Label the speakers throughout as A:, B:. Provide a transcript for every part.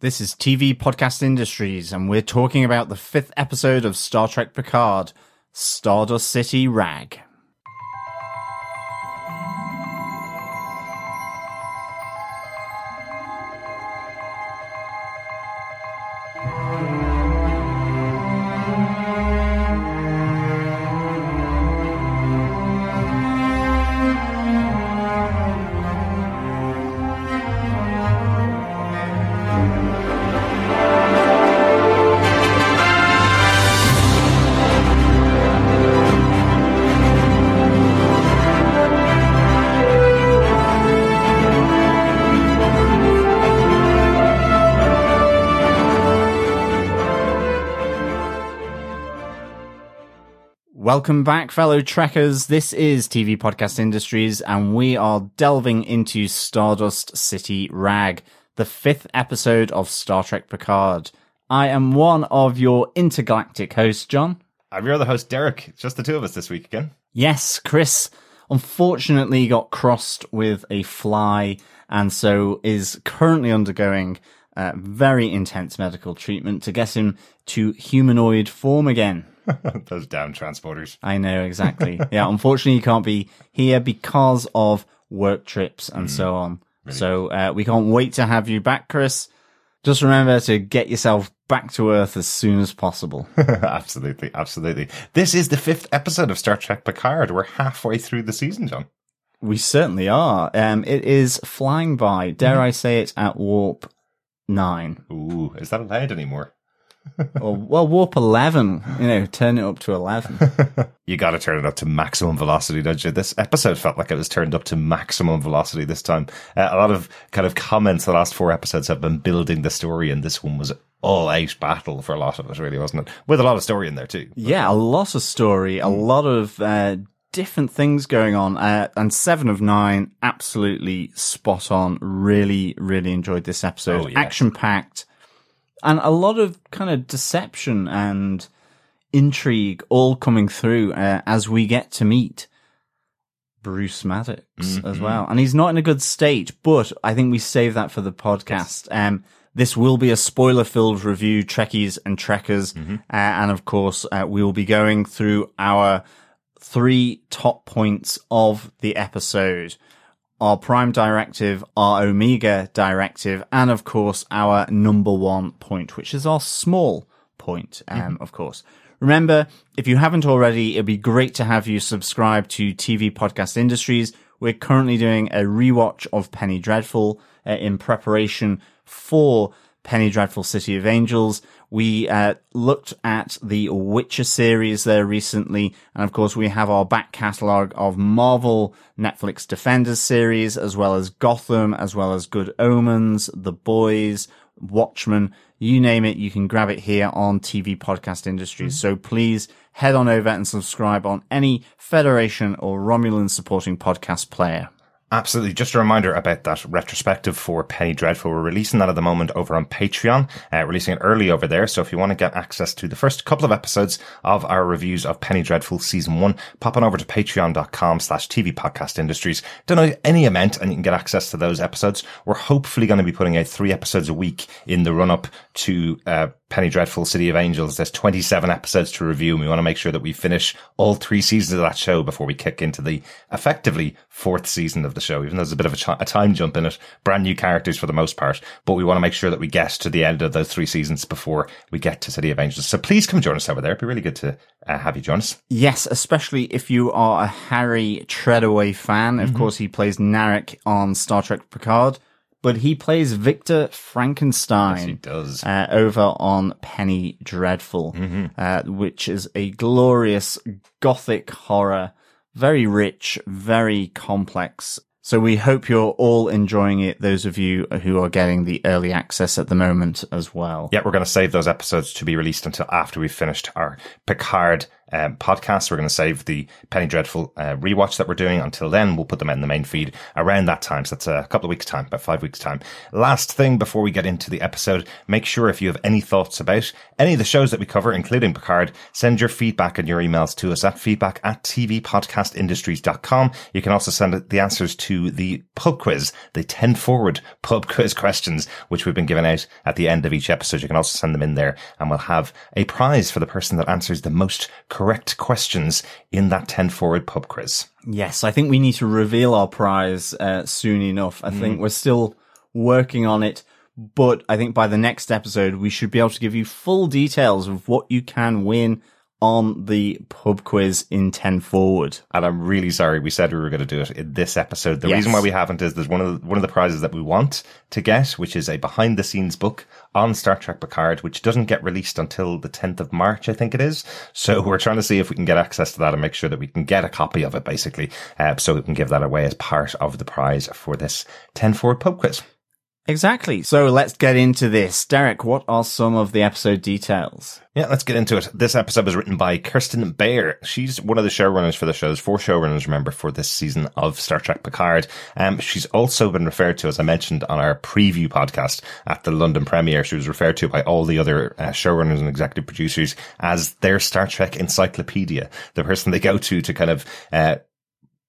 A: This is TV Podcast Industries, and we're talking about the fifth episode of Star Trek Picard, Stardust City Rag. Welcome back, fellow Trekkers. This is TV Podcast Industries, and we are delving into Stardust City Rag, the fifth episode of Star Trek Picard. I am one of your intergalactic hosts, John.
B: I'm your other host, Derek. It's just the two of us this week again.
A: Yes, Chris unfortunately got crossed with a fly and so is currently undergoing uh, very intense medical treatment to get him to humanoid form again.
B: Those damn transporters.
A: I know exactly. yeah, unfortunately, you can't be here because of work trips and so on.
B: Really?
A: So uh, we can't wait to have you back, Chris. Just remember to get yourself back to Earth as soon as possible.
B: absolutely, absolutely. This is the fifth episode of Star Trek Picard. We're halfway through the season, John.
A: we certainly are. Um, it is flying by. Dare I say it at warp nine
B: Ooh, is that allowed anymore?
A: Or well, warp eleven. You know, turn it up to eleven.
B: You got to turn it up to maximum velocity, don't you? This episode felt like it was turned up to maximum velocity this time. Uh, a lot of kind of comments the last four episodes have been building the story, and this one was all out battle for a lot of it, really, wasn't it? With a lot of story in there too.
A: Yeah, a lot of story, a lot of uh, different things going on, uh, and seven of nine, absolutely spot on. Really, really enjoyed this episode.
B: Oh, yeah.
A: Action packed, and a lot of kind of deception and intrigue all coming through uh, as we get to meet Bruce Maddox
B: Mm-hmm.
A: as well. And he's not in a good state, but I think we save that for the podcast. Um, this will be a spoiler filled review, Trekkies and Trekkers.
B: Mm-hmm.
A: Uh, and of course, uh, we will be going through our three top points of the episode. Our prime directive, our omega directive, and of course our number one point, which is our small point, um, of course. Remember, if you haven't already, it'd be great to have you subscribe to TV Podcast Industries. We're currently doing a rewatch of Penny Dreadful uh, in preparation for Penny Dreadful City of Angels. We uh, looked at the Witcher series there recently, and of course we have our back catalogue of Marvel Netflix Defenders series, as well as Gotham, as well as Good Omens, The Boys, Watchmen, you name it, you can grab it here on TV Podcast Industries. So please head on over and subscribe on any Federation or Romulan supporting podcast player.
B: Absolutely. Just a reminder about that retrospective for Penny Dreadful. We're releasing that at the moment over on Patreon, uh, releasing it early over there. So if you want to get access to the first couple of episodes of our reviews of Penny Dreadful season one, pop on over to patreon.com slash TV podcast industries. Donate any amount and you can get access to those episodes. We're hopefully going to be putting out three episodes a week in the run up to, uh, Penny Dreadful City of Angels. There's 27 episodes to review and we want to make sure that we finish all three seasons of that show before we kick into the effectively fourth season of the show, even though there's a bit of a, ch- a time jump in it. Brand new characters for the most part, but we want to make sure that we get to the end of those three seasons before we get to City of Angels. So please come join us over there. It'd be really good to uh, have you join us.
A: Yes, especially if you are a Harry Treadaway fan. Of course, he plays Narek on Star Trek Picard, but he plays Victor Frankenstein.
B: Yes, He does.
A: uh, over on Penny Dreadful, uh, which is a glorious gothic horror, very rich, very complex. So we hope you're all enjoying it. Those of you who are getting the early access at the moment as well.
B: Yeah, we're going to save those episodes to be released until after we've finished our Picard um, podcasts. We're going to save the Penny Dreadful uh, rewatch that we're doing until then. We'll put them in the main feed around that time. So that's a couple of weeks time, about five weeks time. Last thing before we get into the episode, make sure if you have any thoughts about any of the shows that we cover, including Picard, send your feedback and your emails to us at feedback at tvpodcastindustries.com. You can also send the answers to the pub quiz, the 10 forward pub quiz questions, which we've been giving out at the end of each episode. You can also send them in there and we'll have a prize for the person that answers the most correct questions in that 10 forward pub quiz.
A: Yes, I think we need to reveal our prize uh, soon enough. I think we're still working on it, but I think by the next episode, we should be able to give you full details of what you can win on the pub quiz in 10 forward.
B: And I'm really sorry we said we were going to do it in this episode. The
A: Yes.
B: reason why we haven't is there's one of the, one of the prizes that we want to get, which is a behind the scenes book on Star Trek Picard, which doesn't get released until the 10th of March, I think it is. So we're trying to see if we can get access to that and make sure that we can get a copy of it, basically, uh, so we can give that away as part of the prize for this 10 forward pub quiz.
A: Exactly. So let's get into this. Derek, what are some of the episode details?
B: Yeah, let's get into it. This episode was written by Kirsten Beyer. She's one of the showrunners for the show's four showrunners, remember, for this season of Star Trek Picard. Um, she's also been referred to, as I mentioned on our preview podcast at the London premiere, she was referred to by all the other uh, showrunners and executive producers as their Star Trek encyclopedia, the person they go to to kind of, uh,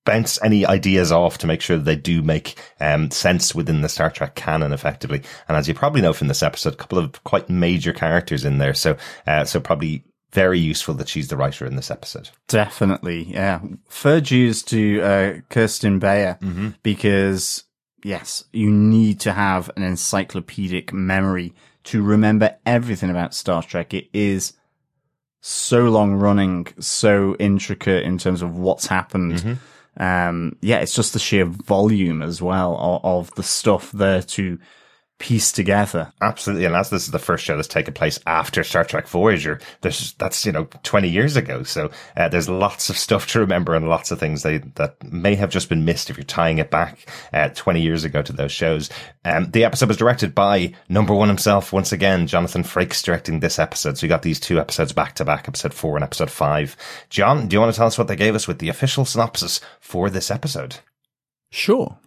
B: bounce any ideas off to make sure that they do make um, sense within the Star Trek canon effectively. And as you probably know from this episode, a couple of quite major characters in there. So, uh, so probably very useful that she's the writer in this episode.
A: Definitely, yeah. Fair dues to uh, Kirsten Beyer
B: Mm-hmm.
A: because, yes, you need to have an encyclopedic memory to remember everything about Star Trek. It is so long running, so intricate in terms of what's happened.
B: Mm-hmm.
A: Um, yeah, it's just the sheer volume as well of, of the stuff there to piece together.
B: Absolutely. And as this is the first show that's taken place after Star Trek Voyager, there's, that's, you know, 20 years ago. So, uh, there's lots of stuff to remember and lots of things they, that may have just been missed if you're tying it back, uh, 20 years ago to those shows. Um, the episode was directed by number one himself, once again, Jonathan Frakes directing this episode. So you got these two episodes back to back, episode four and episode five. John, do you want to tell us what they gave us with the official synopsis for this episode?
A: Sure.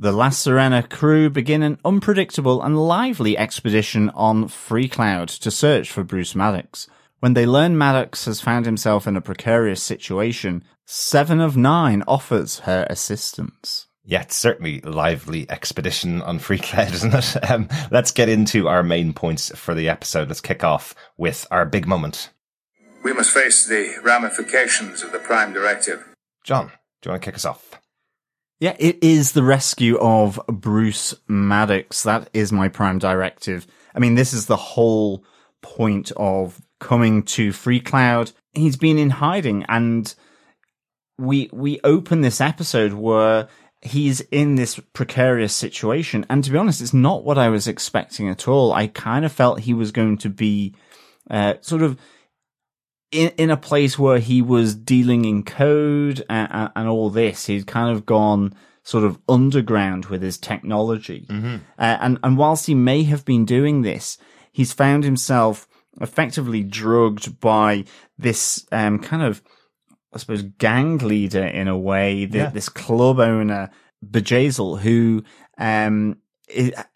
A: The La Sirena crew begin an unpredictable and lively expedition on Free Cloud to search for Bruce Maddox. When they learn Maddox has found himself in a precarious situation, Seven of Nine offers her assistance.
B: Yeah, it's certainly a lively expedition on Free Cloud, isn't it? Um, let's get into our main points for the episode. Let's kick off with our big moment.
C: We must face the ramifications of the Prime Directive.
B: John, do you want to kick us off?
A: Yeah, it is the rescue of Bruce Maddox. That is my prime directive. I mean, this is the whole point of coming to Free Cloud. He's been in hiding and we, we open this episode where he's in this precarious situation. And to be honest, it's not what I was expecting at all. I kind of felt he was going to be, uh, sort of in, in a place where he was dealing in code and, and all this. He'd kind of gone sort of underground with his technology. Uh, and, and whilst he may have been doing this, he's found himself effectively drugged by this, um, kind of, I suppose, gang leader in a way, th-
B: Yeah.
A: this club owner, Bjayzl, who, um,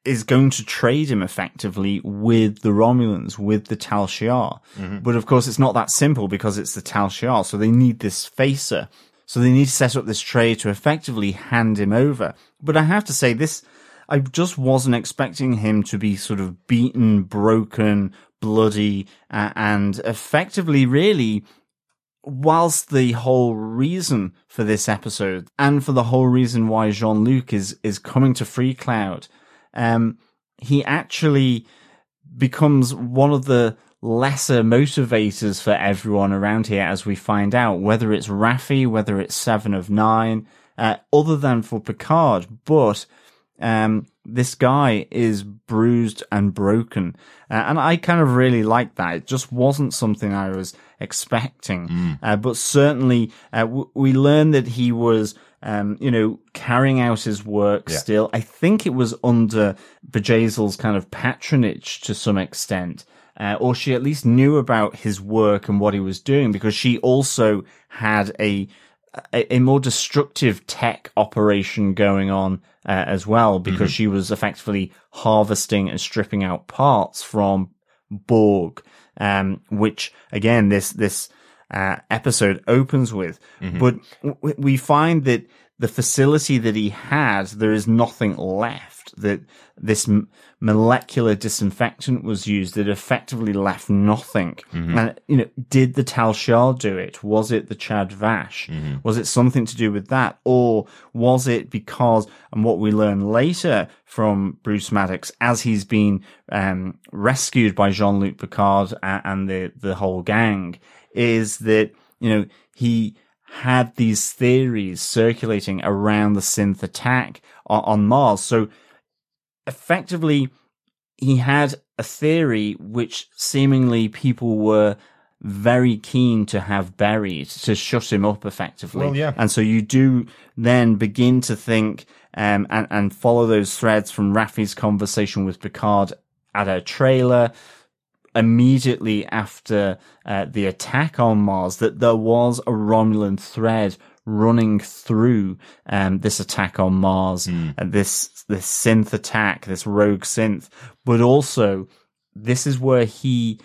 A: is going to trade him effectively with the Romulans, with the Tal Shiar. But of course, it's not that simple because it's the Tal Shiar. So they need this facer. So they need to set up this trade to effectively hand him over. But I have to say, this, I just wasn't expecting him to be sort of beaten, broken, bloody, uh, and effectively really whilst the whole reason for this episode and for the whole reason why Jean-Luc is, is coming to Free Cloud, um, he actually becomes one of the lesser motivators for everyone around here as we find out, whether it's Raffi, whether it's Seven of Nine, uh, other than for Picard, but, um, this guy is bruised and broken. Uh, and I kind of really like that. It just wasn't something I was expecting. Uh, but certainly, uh, w- we learned that he was, um, you know, carrying out his work
B: Yeah.
A: still. I think it was under Bjayzl's kind of patronage to some extent. uh, or she at least knew about his work and what he was doing because she also had a a, a more destructive tech operation going on uh, as well because she was effectively harvesting and stripping out parts from Borg, um, which again this this uh, episode opens with. But w- we find that the facility that he had, there is nothing left. That this m- molecular disinfectant was used that effectively left nothing. And you know, did the Tal Shiar do it? Was it the Zhat Vash? Was it something to do with that, or was it because? And what we learn later from Bruce Maddox, as he's been um, rescued by Jean Luc Picard and, and the the whole gang, is that you know he had these theories circulating around the synth attack on, on Mars. So effectively, he had a theory which seemingly people were very keen to have buried to shut him up effectively.
B: Well, yeah.
A: And so you do then begin to think um, and, and follow those threads from Raffi's conversation with Picard at a trailer immediately after uh, the attack on Mars that there was a Romulan thread running through um, this attack on Mars, and this this synth attack, this rogue synth, but also this is where he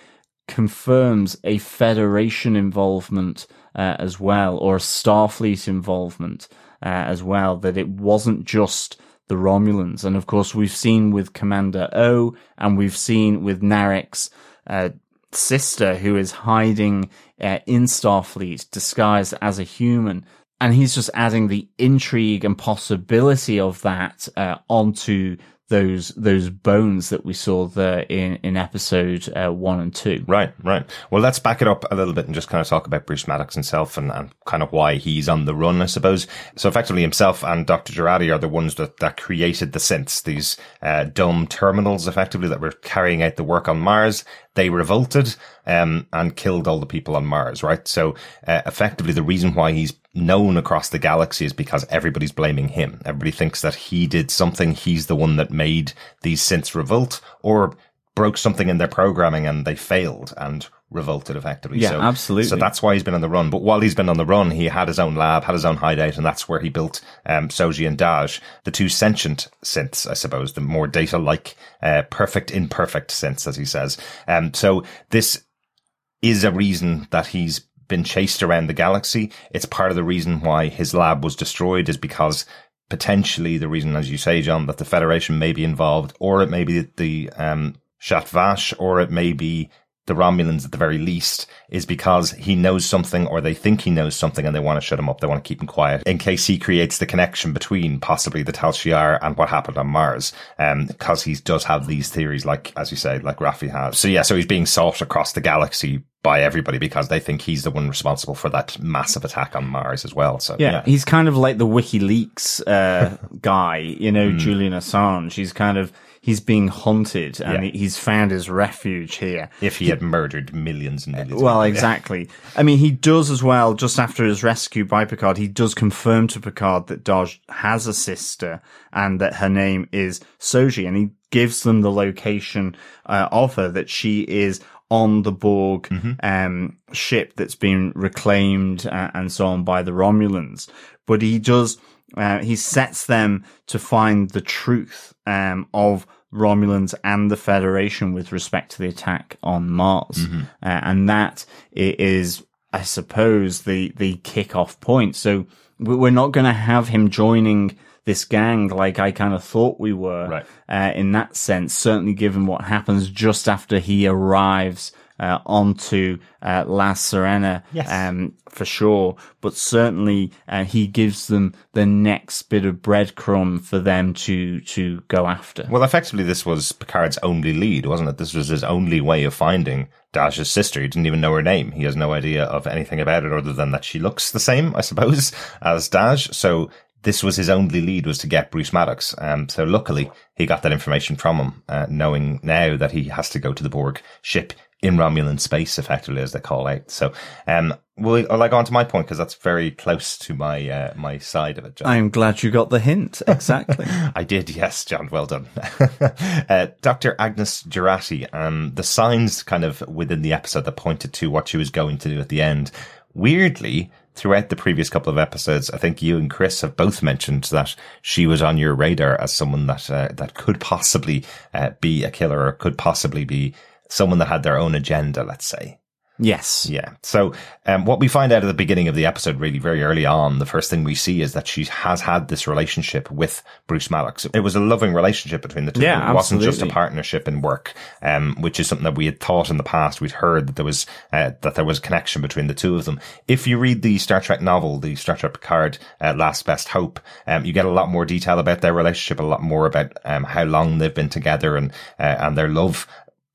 A: confirms a Federation involvement uh, as well, or a Starfleet involvement uh, as well. That it wasn't just the Romulans, and of course we've seen with Commander O, and we've seen with Narek's uh, sister who is hiding uh, in Starfleet, disguised as a human. And he's just adding the intrigue and possibility of that uh, onto those those bones that we saw there in in episode uh, one and two.
B: Right, right. Well, let's back it up a little bit and just kind of talk about Bruce Maddox himself and, and kind of why he's on the run, I suppose. So effectively himself and Dr. Jurati are the ones that, that created the synths, these uh, dumb terminals effectively that were carrying out the work on Mars. They revolted um, and killed all the people on Mars, right? So uh, effectively the reason why he's known across the galaxy is because everybody's blaming him. Everybody thinks that he did something. He's the one that made these synths revolt or broke something in their programming and they failed and revolted effectively.
A: Yeah,
B: so,
A: absolutely.
B: So that's why he's been on the run. But while he's been on the run, he had his own lab, had his own hideout, and that's where he built um, Soji and Dahj, the two sentient synths, I suppose, the more data-like, uh, perfect, imperfect synths, as he says. Um, so this is a reason that he's been chased around the galaxy. It's part of the reason why his lab was destroyed is because potentially the reason, as you say, John, that the Federation may be involved, or it may be the um, Zhat Vash, or it may be the Romulans at the very least, is because he knows something or they think he knows something and they want to shut him up. They want to keep him quiet in case he creates the connection between possibly the Tal Shiar and what happened on Mars. Um, because he does have these theories, like, as you say, like Raffi has. So yeah, so he's being sought across the galaxy by everybody because they think he's the one responsible for that massive attack on Mars as well. So
A: Yeah, he's kind of like the WikiLeaks uh, guy, you know, Julian Assange. He's kind of he's being haunted and
B: Yeah.
A: he's found his refuge here.
B: if he had murdered millions and millions.
A: Well, exactly. I mean, he does as well, just after his rescue by Picard, he does confirm to Picard that Dahj has a sister and that her name is Soji, and he gives them the location uh, of her, that she is on the Borg
B: Mm-hmm.
A: um, ship that's been reclaimed uh, and so on by the Romulans. But he does, uh, he sets them to find the truth um, of Romulans and the Federation with respect to the attack on Mars,
B: Mm-hmm.
A: uh, and that is, i- suppose, the the kick-off point. So we- we're not going to have him joining this gang like I kind of thought we were,
B: Right.
A: uh, in that sense. Certainly, given what happens just after he arrives uh, onto uh, La Sirena,
B: Yes.
A: um, for sure. But certainly, uh, he gives them the next bit of breadcrumb for them to to go after.
B: Well, effectively, this was Picard's only lead, wasn't it? This was his only way of finding Dahj's sister. He didn't even know her name. He has no idea of anything about it other than that she looks the same, I suppose, as Dahj. So this was his only lead was to get Bruce Maddox. Um, so luckily he got that information from him, uh, knowing now that he has to go to the Borg ship in Romulan space, effectively, as they call it. So, um, will I go on to my point because that's very close to my uh, my side of it. John.
A: I'm glad you got the hint. Exactly.
B: I did, yes, John. Well done, uh, Doctor Agnes Jurati. Um, the signs kind of within the episode that pointed to what she was going to do at the end. Weirdly, throughout the previous couple of episodes, I think you and Chris have both mentioned that she was on your radar as someone that uh, that could possibly uh, be a killer or could possibly be someone that had their own agenda, let's say.
A: Yes.
B: Yeah. So, um, what we find out at the beginning of the episode, really very early on, the first thing we see is that she has had this relationship with Bruce Maddox. It was a loving relationship between the two.
A: Yeah,
B: it wasn't just a partnership in work, um, which is something that we had thought in the past. We'd heard that there was, uh, that there was a connection between the two of them. If you read the Star Trek novel, the Star Trek Picard, uh, Last Best Hope, um, you get a lot more detail about their relationship, a lot more about, um, how long they've been together and, uh, and their love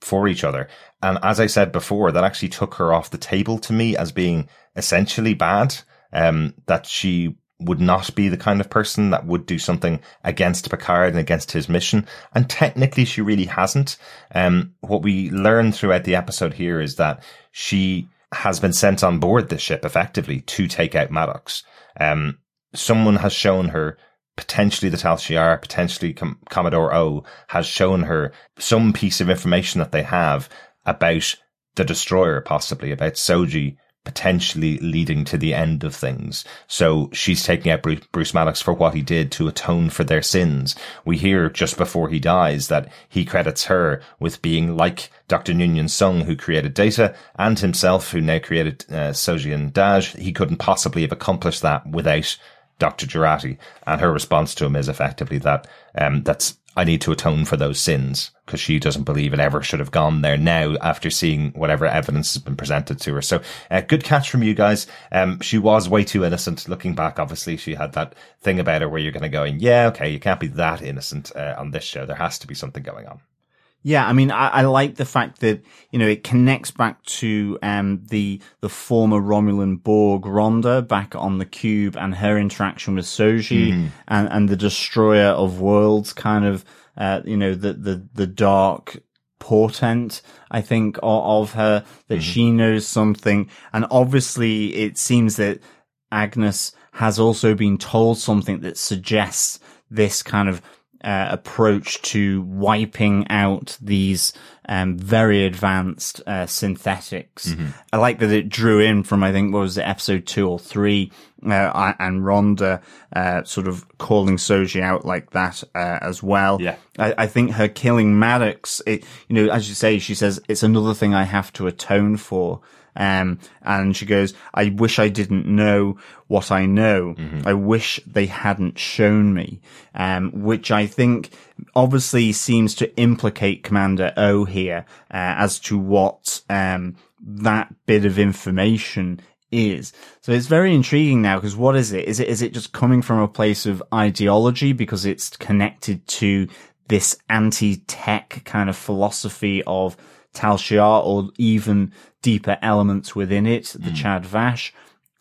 B: for each other. And as I said before, that actually took her off the table to me as being essentially bad. Um, that she would not be the kind of person that would do something against Picard and against his mission. And technically she really hasn't. Um, what we learn throughout the episode here is that she has been sent on board this ship effectively to take out Maddox. Um, someone has shown her potentially the Tal Shiar, potentially Com- Commodore O has shown her some piece of information that they have about the destroyer, possibly about Soji potentially leading to the end of things. So she's taking out Bruce, Bruce Maddox for what he did to atone for their sins. We hear just before he dies that he credits her with being like Dr. Noonien Soong, who created Data, and himself, who now created uh, Soji and Dahj. He couldn't possibly have accomplished that without Dr. Jurati. And her response to him is effectively that, um, that's, I need to atone for those sins because she doesn't believe it ever should have gone there now after seeing whatever evidence has been presented to her. So, uh, good catch from you guys. Um, she was way too innocent. Looking back, obviously, she had that thing about her where you're going to go, in, yeah, okay, you can't be that innocent uh, on this show. There has to be something going on.
A: Yeah, I mean, I, I like the fact that you know it connects back to um, the the former Romulan Borg Ramdha back on the cube and her interaction with Soji and and the Destroyer of Worlds kind of uh, you know the the the dark portent I think of, of her that she knows something. And obviously it seems that Agnes has also been told something that suggests this kind of uh, approach to wiping out these um, very advanced uh, synthetics. I like that it drew in from I think what was it episode two or three, uh, and Ramdha uh, sort of calling Soji out like that uh, as well.
B: Yeah.
A: I, I think her killing Maddox, it, you know, as you say, she says it's another thing I have to atone for. Um, and she goes, I wish I didn't know what I know. I wish they hadn't shown me. Um, which I think obviously seems to implicate Commander O here, uh, as to what, um, that bit of information is. So it's very intriguing now because what is it? Is it, is it just coming from a place of ideology because it's connected to this anti-tech kind of philosophy of Tal Shiar or even deeper elements within it, the Zhat Vash?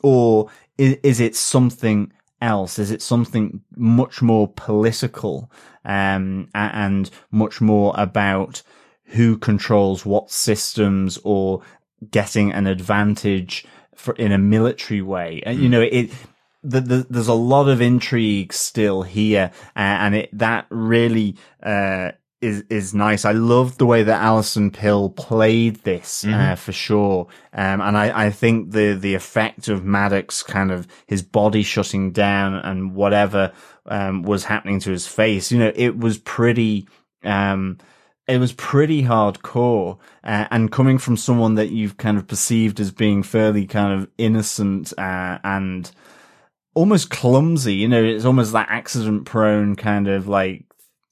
A: Or is, is it something else? Is it something much more political, um, and much more about who controls what systems or getting an advantage for in a military way? And, You know, it, the, the, there's a lot of intrigue still here, uh, and it, that really, uh, is, is nice. I love the way that Alison Pill played this, uh, for sure. Um, and I, I think the, the effect of Maddox kind of his body shutting down and whatever, um, was happening to his face, you know, it was pretty, um, it was pretty hardcore uh, and coming from someone that you've kind of perceived as being fairly kind of innocent uh, and almost clumsy you know it's almost that accident prone kind of like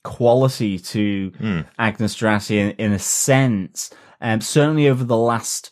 A: quality to agnes Jurati in, in a sense um, certainly over the last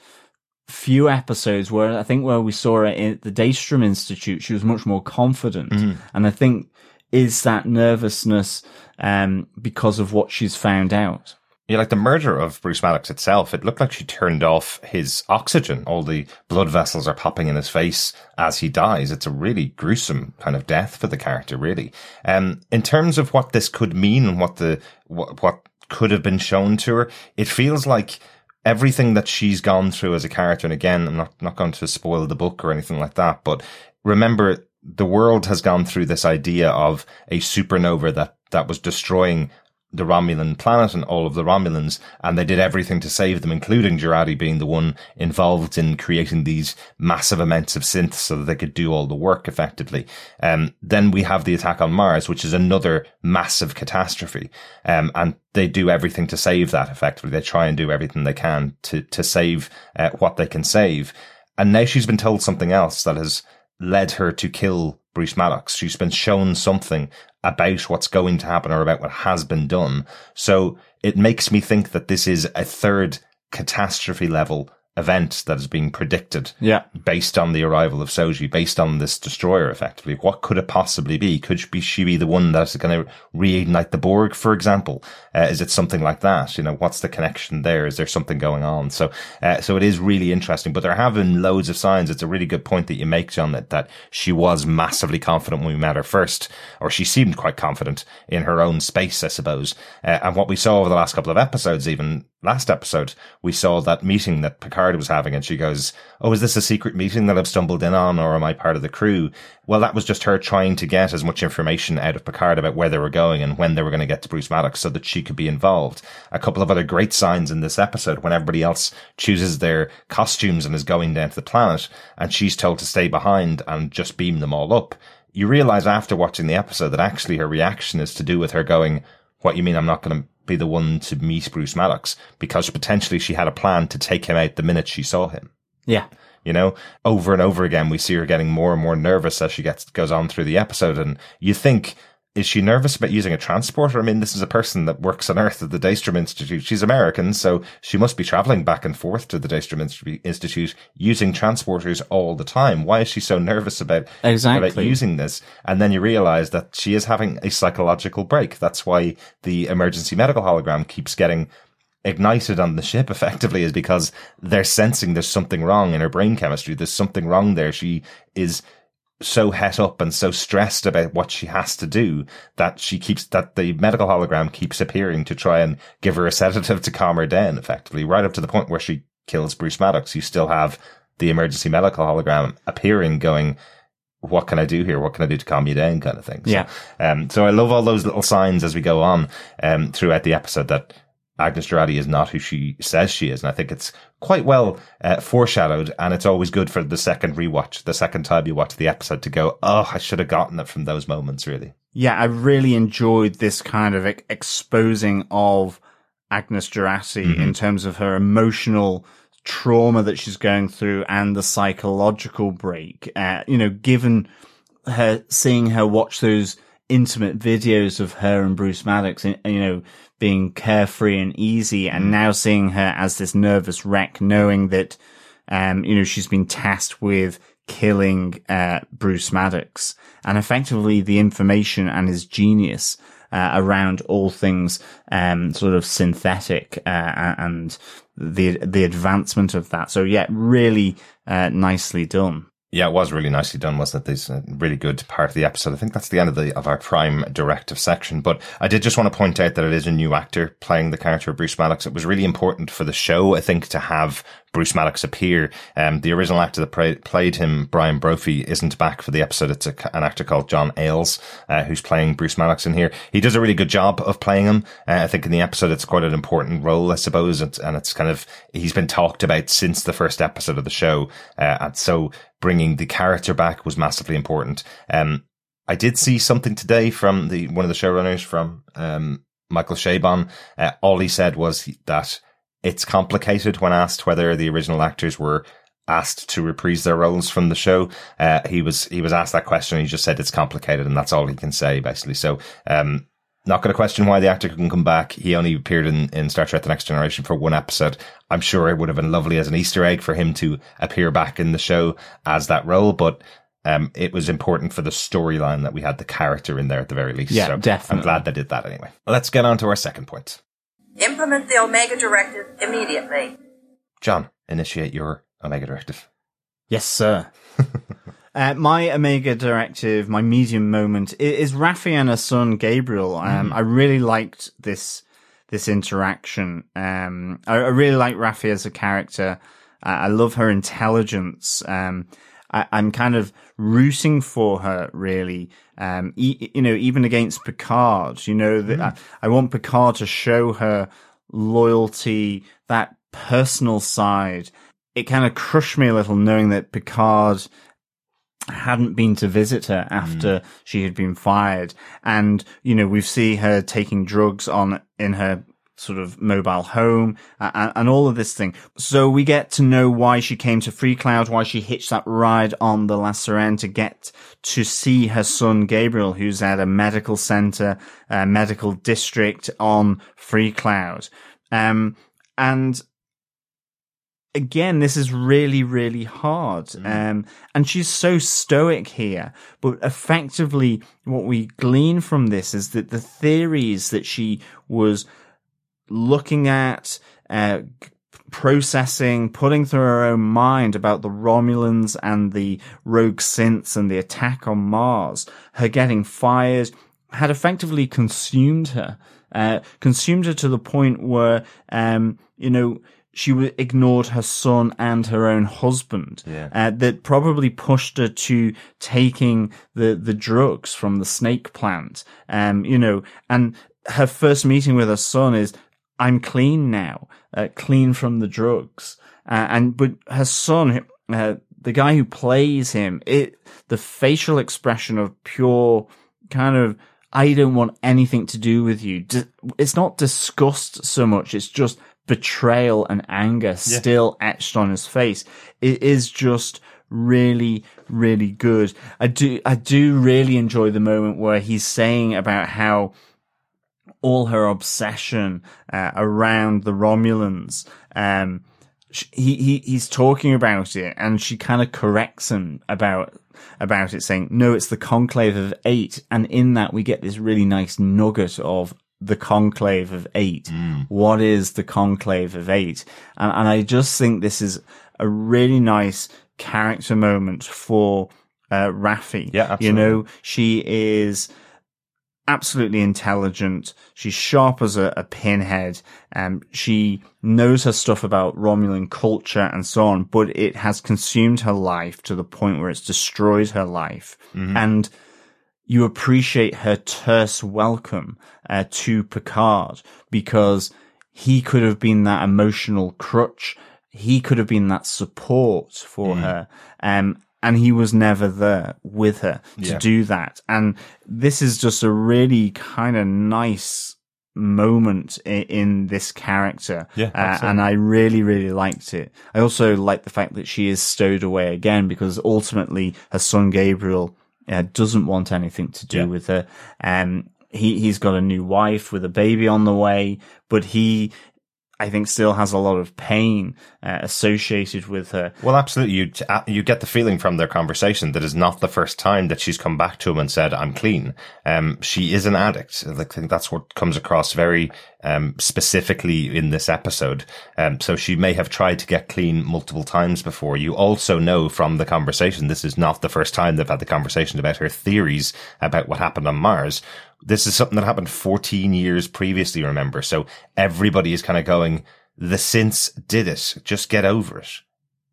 A: few episodes where I think where we saw her at the Daystrom Institute, she was much more confident. And I think is that nervousness um, because of what she's found out.
B: Yeah, like the murder of Bruce Maddox itself, it looked like she turned off his oxygen. All the blood vessels are popping in his face as he dies. It's a really gruesome kind of death for the character, really. Um, in terms of what this could mean and what the, what, what could have been shown to her, it feels like everything that she's gone through as a character. And again, I'm not, not going to spoil the book or anything like that, but remember the world has gone through this idea of a supernova that, that was destroying the Romulan planet and all of the Romulans, and they did everything to save them, including Jurati being the one involved in creating these massive amounts of synths so that they could do all the work effectively. Um, then we have the attack on Mars, which is another massive catastrophe. Um, and they do everything to save that effectively. They try and do everything they can to, to save uh, what they can save. And now she's been told something else that has led her to kill Bruce Maddox. She's been shown something about what's going to happen or about what has been done. So it makes me think that this is a third catastrophe level event that is being predicted
A: Yeah.
B: based on the arrival of Soji, based on this destroyer effectively. What could it possibly be? Could she be, she be the one that's going to reignite the Borg, for example? Uh, is it something like that? You know, what's the connection there? Is there something going on? So, uh, so it is really interesting, but there have been loads of signs. It's a really good point that you make, John, that, that she was massively confident when we met her first, or she seemed quite confident in her own space, I suppose. Uh, and what we saw over the last couple of episodes, even last episode, we saw that meeting that Picard was having, and she goes, "Oh, is this a secret meeting that I've stumbled in on, or am I part of the crew?" Well, that was just her trying to get as much information out of Picard about where they were going and when they were going to get to Bruce Maddox, so that she could be involved. A couple of other great signs in this episode when everybody else chooses their costumes and is going down to the planet, and she's told to stay behind and just beam them all up. You realize after watching the episode that actually her reaction is to do with her going, "What you mean? I'm not going to." Be the one to meet Bruce Maddox because potentially she had a plan to take him out the minute she saw him.
A: Yeah.
B: You know, over and over again, we see her getting more and more nervous as she gets goes on through the episode, and you think. Is she nervous about using a transporter? I mean, this is a person that works on Earth at the Daystrom Institute. She's American, so she must be traveling back and forth to the Daystrom Institute using transporters all the time. Why is she so nervous about,
A: Exactly.
B: about using this? And then you realize that she is having a psychological break. That's why the emergency medical hologram keeps getting ignited on the ship effectively is because they're sensing there's something wrong in her brain chemistry. There's something wrong there. She is so het up and so stressed about what she has to do that she keeps that the medical hologram keeps appearing to try and give her a sedative to calm her down effectively right up to the point where she kills Bruce Maddox. You still have the emergency medical hologram appearing going, what can I do here? What can I do to calm you down kind of thing. So,
A: Yeah.
B: Um, so I love all those little signs as we go on, um, throughout the episode that Agnes Jurati is not who she says she is. And I think it's quite well uh, foreshadowed. And it's always good for the second rewatch, the second time you watch the episode to go, oh, I should have gotten it from those moments, really.
A: Yeah, I really enjoyed this kind of ex- exposing of Agnes Jurati in terms of her emotional trauma that she's going through and the psychological break. Uh, you know, given her seeing her watch those intimate videos of her and Bruce Maddox, and you know, being carefree and easy, and now seeing her as this nervous wreck, knowing that, um, you know, she's been tasked with killing uh, Bruce Maddox, and effectively the information and his genius uh, around all things um, sort of synthetic uh, and the the advancement of that. So yeah, really uh, nicely done.
B: Yeah, it was really nicely done, wasn't it? This uh, really good part of the episode. I think that's the end of the of our prime directive section. But I did just want to point out that it is a new actor playing the character of Bruce Maddox. It was really important for the show, I think, to have Bruce Maddox appear. Um, the original actor that played him, Brian Brophy, isn't back for the episode. It's a, an actor called John Ales, uh, who's playing Bruce Maddox in here. He does a really good job of playing him. Uh, I think in the episode, it's quite an important role, I suppose. And it's kind of, he's been talked about since the first episode of the show. Uh, and so bringing the character back was massively important. Um, I did see something today from the, one of the showrunners from, um, Michael Chabon. Uh, all he said was that it's complicated when asked whether the original actors were asked to reprise their roles from the show. Uh, he was, he was asked that question. He just said it's complicated and that's all he can say basically. So, um, not going to question why the actor couldn't come back. He only appeared in, in Star Trek The Next Generation for one episode. I'm sure it would have been lovely as an Easter egg for him to appear back in the show as that role, but um, it was important for the storyline that we had the character in there at the very least.
A: Yeah,
B: so
A: definitely.
B: I'm glad they did that anyway. Let's get on to our second point.
D: Implement the Omega Directive immediately.
B: John, initiate your Omega Directive.
A: Yes, sir. uh, my Omega directive, my medium moment is Raffi and her son Gabriel. Um, I really liked this this interaction. Um, I, I really like Raffi as a character. I, I love her intelligence. Um, I, am kind of rooting for her, really. Um, e- you know, even against Picard, you know, that I, I want Picard to show her loyalty, that personal side. It kind of crushed me a little knowing that Picard hadn't been to visit her after she had been fired. And, you know, we see her taking drugs on in her sort of mobile home and, and all of this thing. So we get to know why she came to Free Cloud, why she hitched that ride on the La Sirena to get to see her son Gabriel, who's at a medical center, a medical district on Freecloud. Um, and again, this is really, really hard. Um, and she's so stoic here, but effectively what we glean from this is that the theories that she was looking at, uh, processing, putting through her own mind about the Romulans and the rogue synths and the attack on Mars, her getting fired, had effectively consumed her, uh, consumed her to the point where, um, you know, she ignored her son and her own husband.
B: Yeah.
A: Uh, that probably pushed her to taking the, the drugs from the snake plant. Um, you know, and her first meeting with her son is, I'm clean now, uh, clean from the drugs. Uh, and, but her son, uh, the guy who plays him, it, the facial expression of pure kind of, I don't want anything to do with you. It's not disgust so much. It's just betrayal and anger still etched on his face. It is just really, really good. I do, I do really enjoy the moment where he's saying about how all her obsession uh, around the Romulans, um, he, he he's talking about it, and she kind of corrects him about about it, saying, "No, it's the Conclave of Eight. and in that we get this really nice nugget of the Conclave of Eight. What is the Conclave of Eight? And, and I just think this is a really nice character moment for uh, Raffi.
B: Yeah,
A: You know, she is absolutely intelligent. She's sharp as a, a pinhead. Um, she knows her stuff about Romulan culture and so on, but it has consumed her life to the point where it's destroyed her life. And you appreciate her terse welcome uh, to Picard because he could have been that emotional crutch. He could have been that support for her. Um, and he was never there with her to
B: Yeah.
A: do that. And this is just a really kind of nice moment in, in this character.
B: Yeah,
A: Uh, and I really, really liked it. I also like the fact that she is stowed away again because ultimately her son Gabriel uh, doesn't want anything to do
B: Yeah.
A: with her. Um, he, he's got a new wife with a baby on the way, but he, I think still has a lot of pain uh, associated with her.
B: Well, absolutely. You uh, you get the feeling from their conversation that is not the first time that she's come back to him and said, "I'm clean." Um, she is an addict. I think that's what comes across very um, specifically in this episode. Um, so she may have tried to get clean multiple times before. You also know from the conversation this is not the first time they've had the conversation about her theories about what happened on Mars. This is something that happened 14 years previously. Remember, so everybody is kind of going. The synths did it. Just get over it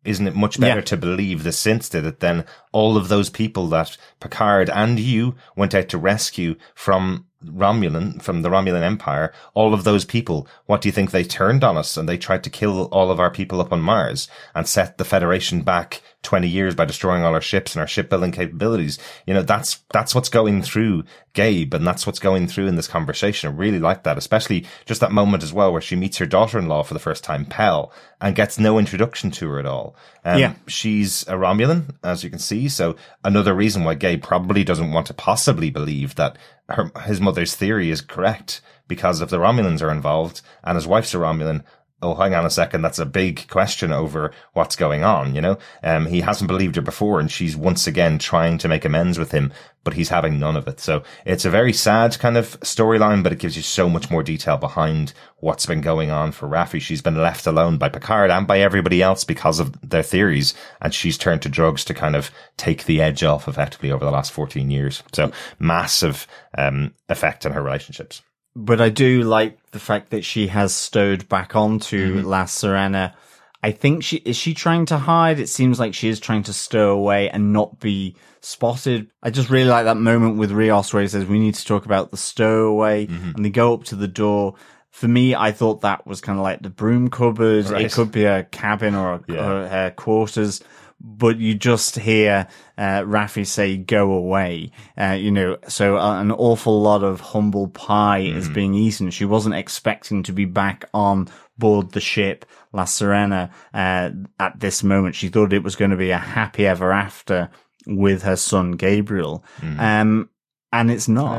B: isn't it much better
A: Yeah.
B: to believe the synths did it than all of those people that Picard and you went out to rescue from Romulan, from the Romulan Empire? All of those people, what do you think they turned on us and they tried to kill all of our people up on Mars and set the Federation back 20 years by destroying all our ships and our shipbuilding capabilities? You know, that's, that's what's going through Gabe and that's what's going through in this conversation. I really like that, especially just that moment as well where she meets her daughter-in-law for the first time, Pell, and gets no introduction to her at all. Um,
A: Yeah.
B: She's a Romulan, as you can see. So another reason why Gabe probably doesn't want to possibly believe that her, his mother's theory is correct because if the Romulans are involved and his wife's a Romulan, oh, hang on a second. That's a big question over what's going on. You know, um, he hasn't believed her before and she's once again trying to make amends with him, but he's having none of it. So it's a very sad kind of storyline, but it gives you so much more detail behind what's been going on for Raffi. She's been left alone by Picard and by everybody else because of their theories. And she's turned to drugs to kind of take the edge off effectively over the last 14 years. So massive, um, effect on her relationships.
A: But I do like the fact that she has stowed back onto mm-hmm. La Sirena. I think she is she trying to hide. It seems like she is trying to stow away and not be spotted. I just really like that moment with Rios where he says we need to talk about the stowaway, mm-hmm. and they go up to the door. For me, I thought that was kind of like the broom cupboard.
B: Right.
A: It could be a cabin or, a,
B: Yeah.
A: or her quarters, but you just hear uh, Raffi say "go away." Uh, you know, so uh, an awful lot of humble pie is being eaten. She wasn't expecting to be back on board the ship La Sirena uh, at this moment. She thought it was going to be a happy ever after with her son Gabriel, um, and it's not.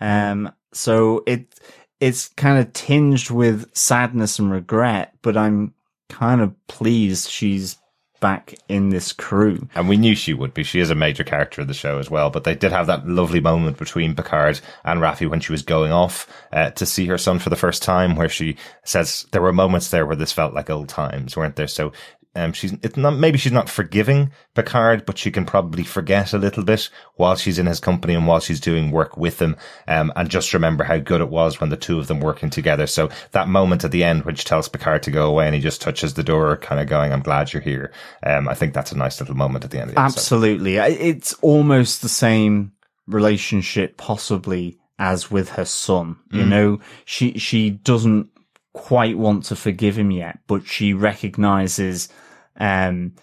A: Um, so it it's kind of tinged with sadness and regret, but I'm kind of pleased she's back in this crew.
B: And we knew she would be. She is a major character of the show as well. But they did have that lovely moment between Picard and Raffi when she was going off uh, to see her son for the first time, where she says there were moments there where this felt like old times, weren't there? So. Um, she's it's not maybe she's not forgiving Picard, but she can probably forget a little bit while she's in his company and while she's doing work with him, um, and just remember how good it was when the two of them working together. So that moment at the end, which tells Picard to go away and he just touches the door, kind of going, "I'm glad you're here." Um, I think that's a nice little moment at the end of the episode.
A: Absolutely. I- It's almost the same relationship possibly as with her son. You know, she, she doesn't quite want to forgive him yet, but she recognizes, um,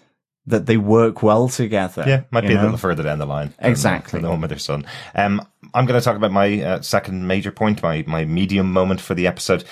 A: that they work well together.
B: Yeah, might be a little further down the line.
A: Exactly.
B: the one with her son. Um, I'm going to talk about my uh, second major point, my my medium moment for the episode.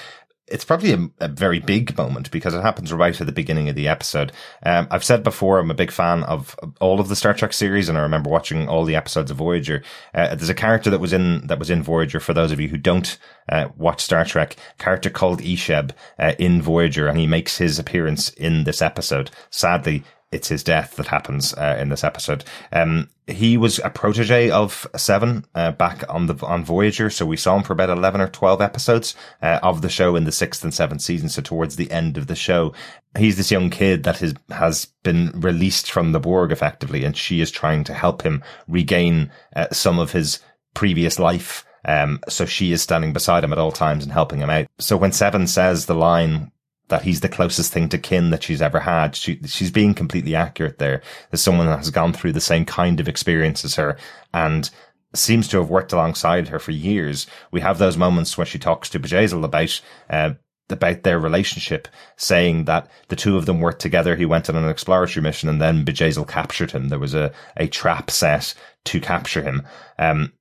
B: It's probably a, a very big moment because it happens right at the beginning of the episode. Um, I've said before, I'm a big fan of all of the Star Trek series, and I remember watching all the episodes of Voyager. Uh, there's a character that was in that was in Voyager. For those of you who don't uh, watch Star Trek, character called Icheb uh, in Voyager, and he makes his appearance in this episode. Sadly, it's his death that happens uh, in this episode. Um, he was a protege of Seven uh, back on the on Voyager, so we saw him for about eleven or twelve episodes uh, of the show in the sixth and seventh season. So towards the end of the show, he's this young kid that has has been released from the Borg effectively, and she is trying to help him regain uh, some of his previous life. Um, so she is standing beside him at all times and helping him out. So when Seven says the line that he's the closest thing to kin that she's ever had. She, she's being completely accurate there. As someone that has gone through the same kind of experience as her and seems to have worked alongside her for years. We have those moments where she talks to Bjayzl about, uh, about their relationship, saying that the two of them worked together. He went on an exploratory mission and then Bjayzl captured him. There was a, a trap set to capture him. Um,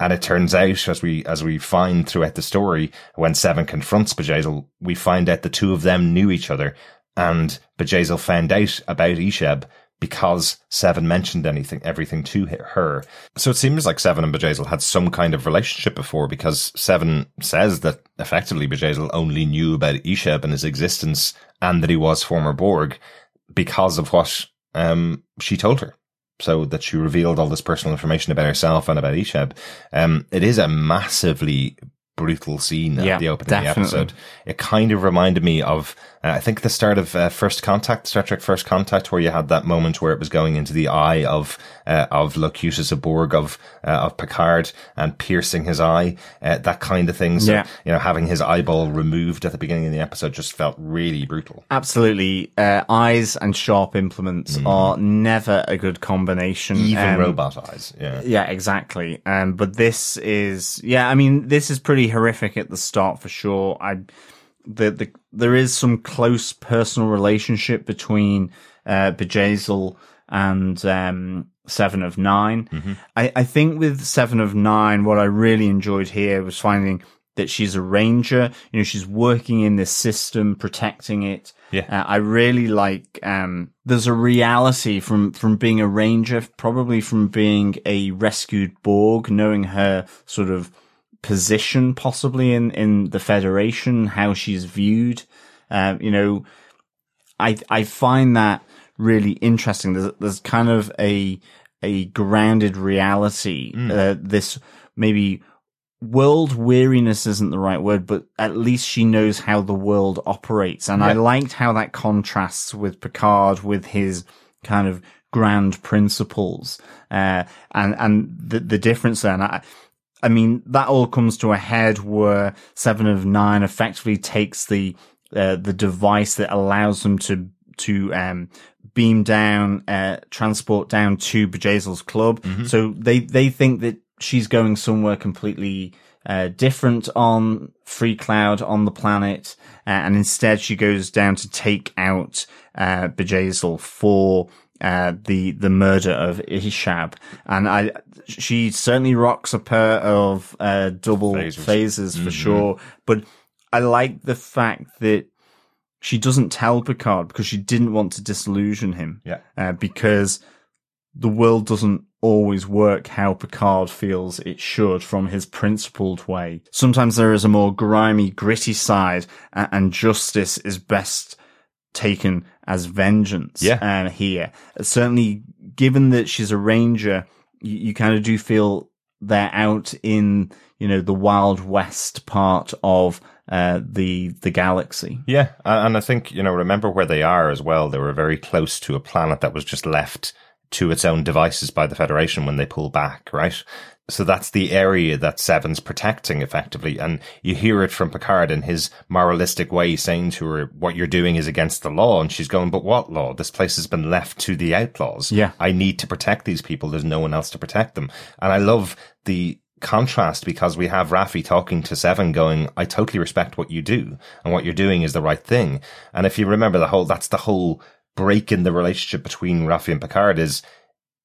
B: and it turns out, as we as we find throughout the story, when Seven confronts Bjayzl, we find out the two of them knew each other, and Bjayzl found out about Icheb because Seven mentioned anything, everything to her. So it seems like Seven and Bjayzl had some kind of relationship before, because Seven says that effectively Bjayzl only knew about Icheb and his existence, and that he was former Borg, because of what um, she told her so that she revealed all this personal information about herself and about Icheb. Um, it is a massively brutal scene
A: Yeah,
B: at the opening of the episode. It kind of reminded me of, uh, I think the start of uh, First Contact, Star Trek First Contact, where you had that moment where it was going into the eye of uh, of Locutus of Borg of uh, of Picard and piercing his eye, uh, that kind of thing. So
A: Yeah.
B: you know, having his eyeball removed at the beginning of the episode just felt really brutal.
A: Absolutely. Uh, eyes and sharp implements are never a good combination.
B: Mm. Even
A: Um,
B: robot eyes, yeah.
A: Yeah, exactly. Um, but this is, yeah, I mean, this is pretty horrific at the start for sure. I, the, the, there is some close personal relationship between, uh, Bjayzl and, um, Seven of 9 I, I think with Seven of Nine, what I really enjoyed here was finding that she's a ranger. You know, she's working in this system, protecting it.
B: Yeah.
A: Uh, I really like, um, there's a reality from, from being a ranger, probably from being a rescued Borg, knowing her sort of position possibly in, in the Federation, how she's viewed. Uh, you know, I, I find that really interesting. There's, there's kind of a, a grounded reality, uh, this maybe world weariness isn't the right word, but at least she knows how the world operates. And I liked how that contrasts with Picard with his kind of grand principles, uh, and, and the, the difference there. And I, I mean, that all comes to a head where Seven of Nine effectively takes the uh, the device that allows them to to um, beam down, uh, transport down to Bjayzl's club. So they they think that she's going somewhere completely uh, different on Free Cloud on the planet, uh, and instead she goes down to take out uh, Bjayzel for uh, the the murder of Icheb, and I she certainly rocks a pair of uh, double
B: Phasers.
A: phasers for sure. But I like the fact that she doesn't tell Picard because she didn't want to disillusion him.
B: Yeah.
A: Uh, because the world doesn't always work how Picard feels it should from his principled way. Sometimes there is a more grimy, gritty side, and justice is best taken as vengeance.
B: Yeah.
A: Uh, here, certainly, given that she's a ranger, you, you kind of do feel they're out in you know the wild west part of uh, the the galaxy.
B: Yeah, and I think you know remember where they are as well. They were very close to a planet that was just left to its own devices by the Federation when they pull back, right? So that's the area that Seven's protecting effectively, and you hear it from Picard in his moralistic way, saying to her, "What you're doing is against the law," and she's going, "But what law? This place has been left to the outlaws.
A: Yeah.
B: I need to protect these people. There's no one else to protect them." And I love the contrast because we have Raffi talking to Seven going, I totally respect what you do and what you're doing is the right thing. And if you remember the whole, that's the whole break in the relationship between Raffi and Picard is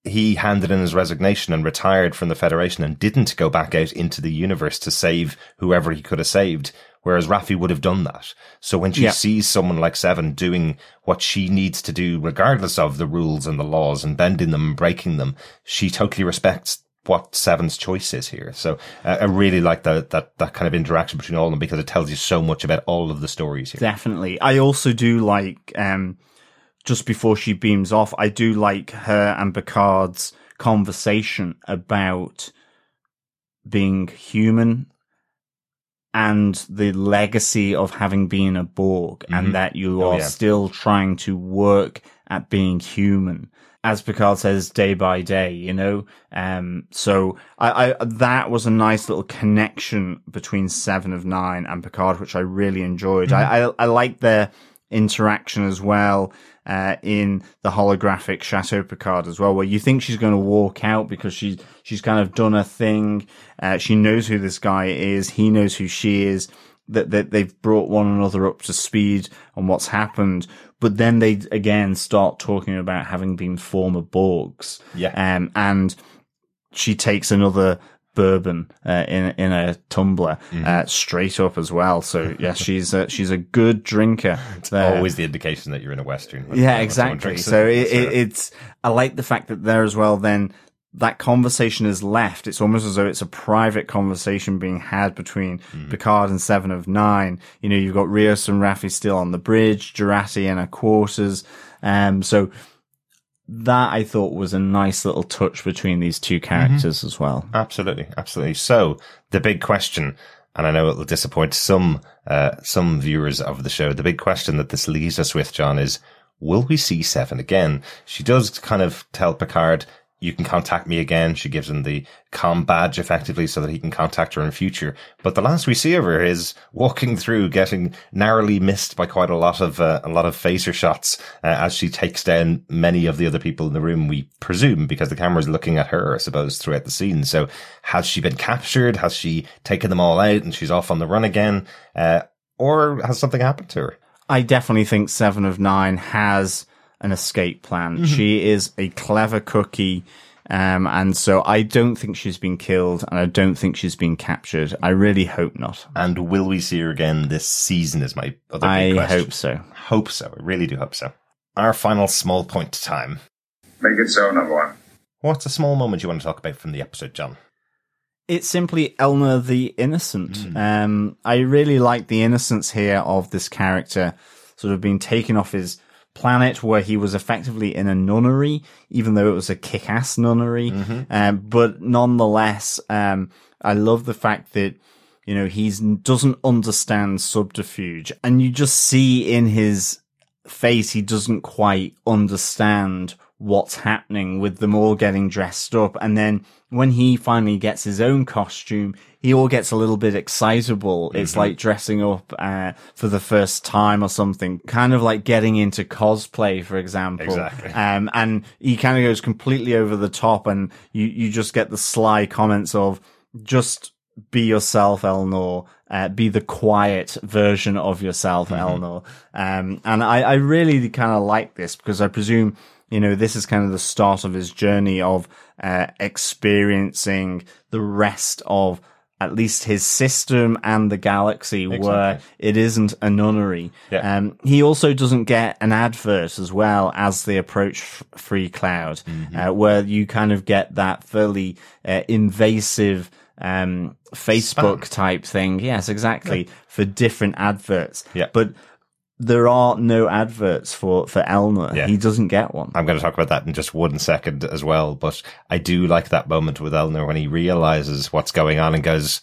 B: he handed in his resignation and retired from the Federation and didn't go back out into the universe to save whoever he could have saved. Whereas Raffi would have done that. So when she
A: Yeah.
B: sees someone like Seven doing what she needs to do, regardless of the rules and the laws and bending them and breaking them, she totally respects what Seven's choice is here. So uh, I really like that, that, that kind of interaction between all of them because it tells you so much about all of the stories here.
A: Definitely. I also do like, um, just before she beams off, I do like her and Picard's conversation about being human and the legacy of having been a Borg and that you
B: Oh,
A: are
B: yeah.
A: still trying to work at being human. As Picard says, day by day, you know. Um, so I, I that was a nice little connection between Seven of Nine and Picard, which I really enjoyed. I, I I like their interaction as well uh, in the holographic Chateau Picard as well, where you think she's going to walk out because she's she's kind of done a thing. Uh, she knows who this guy is. He knows who she is. That that they've brought one another up to speed on what's happened, but then they again start talking about having been former Borgs.
B: Yeah.
A: Um, and she takes another bourbon uh, in in a tumbler uh, straight up as well. So yeah, she's a, she's a good drinker.
B: Always the indication that you're in a Western.
A: Yeah, exactly. So
B: it.
A: it, it's I like the fact that there as well. Then that conversation is left. It's almost as though it's a private conversation being had between
B: Hmm.
A: Picard and Seven of Nine. You know, you've got Rios and Raffi still on the bridge, Jurati in her quarters. Um, so that I thought was a nice little touch between these two characters as well.
B: Absolutely, absolutely. So the big question, and I know it will disappoint some uh, some viewers of the show. The big question that this leaves us with, John, is: Will we see Seven again? She does kind of tell Picard. You can contact me again. She gives him the com badge effectively so that he can contact her in future. But the last we see of her is walking through, getting narrowly missed by quite a lot of uh, a lot of phaser shots uh, as she takes down many of the other people in the room. We presume because the camera's looking at her, I suppose, throughout the scene. So has she been captured? Has she taken them all out and she's off on the run again? Uh, or has something happened to her?
A: I definitely think Seven of Nine has an escape plan. She is a clever cookie. Um, and so I don't think she's been killed and I don't think she's been captured. I really hope not.
B: And will we see her again this season? Is my other
A: I
B: big question.
A: I hope so.
B: Hope so. I really do hope so. Our final small point to time.
C: Make it so, number one.
B: What's a small moment you want to talk about from the episode, John?
A: It's simply Elnor the Innocent.
B: Hmm.
A: Um, I really like the innocence here of this character sort of being taken off his planet where he was effectively in a nunnery, even though it was a kick-ass nunnery.
B: Mm-hmm.
A: Um, but nonetheless, um, I love the fact that, you know, he's doesn't understand subterfuge and you just see in his face, he doesn't quite understand what's happening with them all getting dressed up. And then when he finally gets his own costume, he all gets a little bit excitable.
B: Mm-hmm.
A: It's like dressing up uh, for the first time or something, kind of like getting into cosplay, for example.
B: Exactly.
A: Um, and he kind of goes completely over the top, and you you just get the sly comments of just be yourself, Elnor. Uh, be the quiet version of yourself, Elnor. Um, and I, I really kind of like this because I presume, you know, this is kind of the start of his journey of, uh, experiencing the rest of at least his system and the galaxy where it isn't a nunnery.
B: Yeah.
A: Um, he also doesn't get an advert as well as they approach Free Cloud,
B: Mm-hmm.
A: uh, where you kind of get that fairly uh, invasive um, Facebook type thing. Yes, exactly for different adverts.
B: Yeah.
A: but there are no adverts for for Elnor.
B: Yeah.
A: He doesn't get one.
B: I'm going to talk about that in just one second as well, but I do like that moment with Elnor when he realizes what's going on and goes,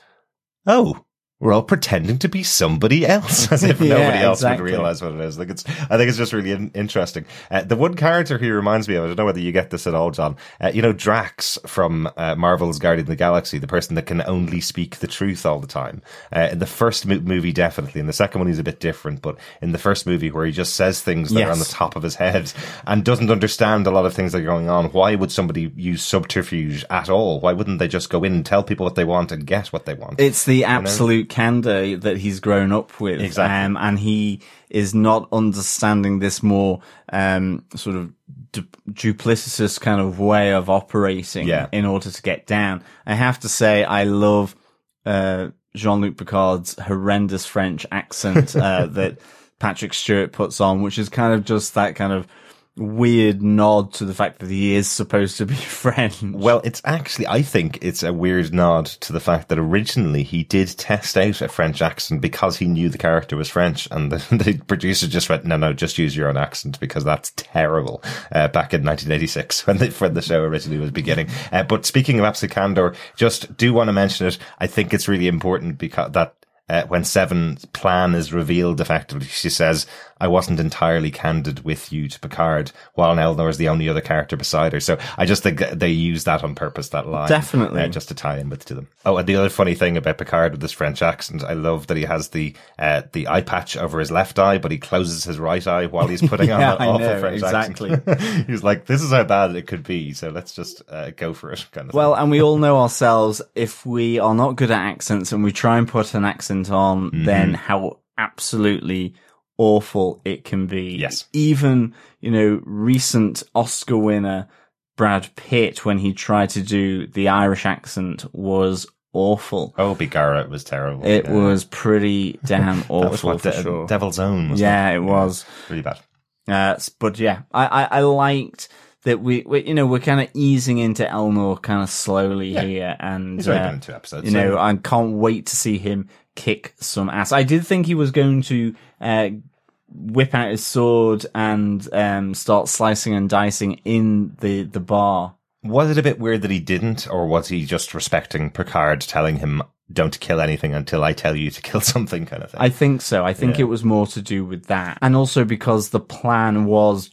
B: "Oh, we're all pretending to be somebody else, as if
A: Yeah,
B: nobody else
A: exactly.
B: would realize what it is." Like it's, I think it's just really in- interesting. Uh, the one character he reminds me of, I don't know whether you get this at all, John. Uh, you know, Drax from uh, Marvel's Guardian of the Galaxy, the person that can only speak the truth all the time. Uh, in the first mo- movie, definitely. In the second one, he's a bit different, but in the first movie, where he just says things that are on the top of his head and doesn't understand a lot of things that are going on. Why would somebody use subterfuge at all? Why wouldn't they just go in and tell people what they want and get what they want?
A: It's the absolute candor that he's grown up with.
B: Exactly.
A: Um, and he is not understanding this more, um, sort of du- duplicitous kind of way of operating
B: Yeah.
A: in order to get down. I have to say, I love, uh, Jean-Luc Picard's horrendous French accent, uh, that Patrick Stewart puts on, which is kind of just that kind of weird nod to the fact that he is supposed to be French.
B: Well, it's actually, I think it's a weird nod to the fact that originally he did test out a French accent because he knew the character was French, and the, the producer just went, "No, no, just use your own accent because that's terrible." Uh, back in 1986 when the when the show originally was beginning. Uh, but speaking of absolute candor, just do want to mention it. I think it's really important because that. Uh, when Seven's plan is revealed, effectively, she says, I wasn't entirely candid with you to Picard, while Elnor is the only other character beside her. So I just think they use that on purpose, that line.
A: Definitely.
B: uh, just to tie in with to them. Oh, and the other funny thing about Picard with his French accent, I love that he has the uh, the eye patch over his left eye, but he closes his right eye while he's putting on that
A: I
B: awful
A: know,
B: French
A: exactly.
B: accent. he's like, this is how bad it could be, so let's just uh, go for it. Kind of
A: Well, and we all know ourselves, if we are not good at accents and we try and put an accent on,
B: Mm-hmm.
A: then how absolutely awful it can be.
B: Yes.
A: Even, you know, recent Oscar winner Brad Pitt, when he tried to do the Irish accent, was awful.
B: Oh, Bigara was terrible.
A: It
B: Yeah.
A: was pretty damn awful
B: what De-
A: sure.
B: Devil's Own.
A: Yeah, it was.
B: really bad.
A: Uh, but yeah, I, I, I liked that we, we, you know, we're kind of easing into Elnor kind of slowly here, and
B: He's only
A: uh,
B: been in two episodes.
A: you know, I can't wait to see him kick some ass. I did think he was going to uh, whip out his sword and um, start slicing and dicing in the the bar.
B: Was it a bit weird that he didn't, or was he just respecting Picard, telling him "Don't kill anything until I tell you to kill something"? Kind of thing.
A: I think so. I think
B: Yeah.
A: it was more to do with that, and also because the plan was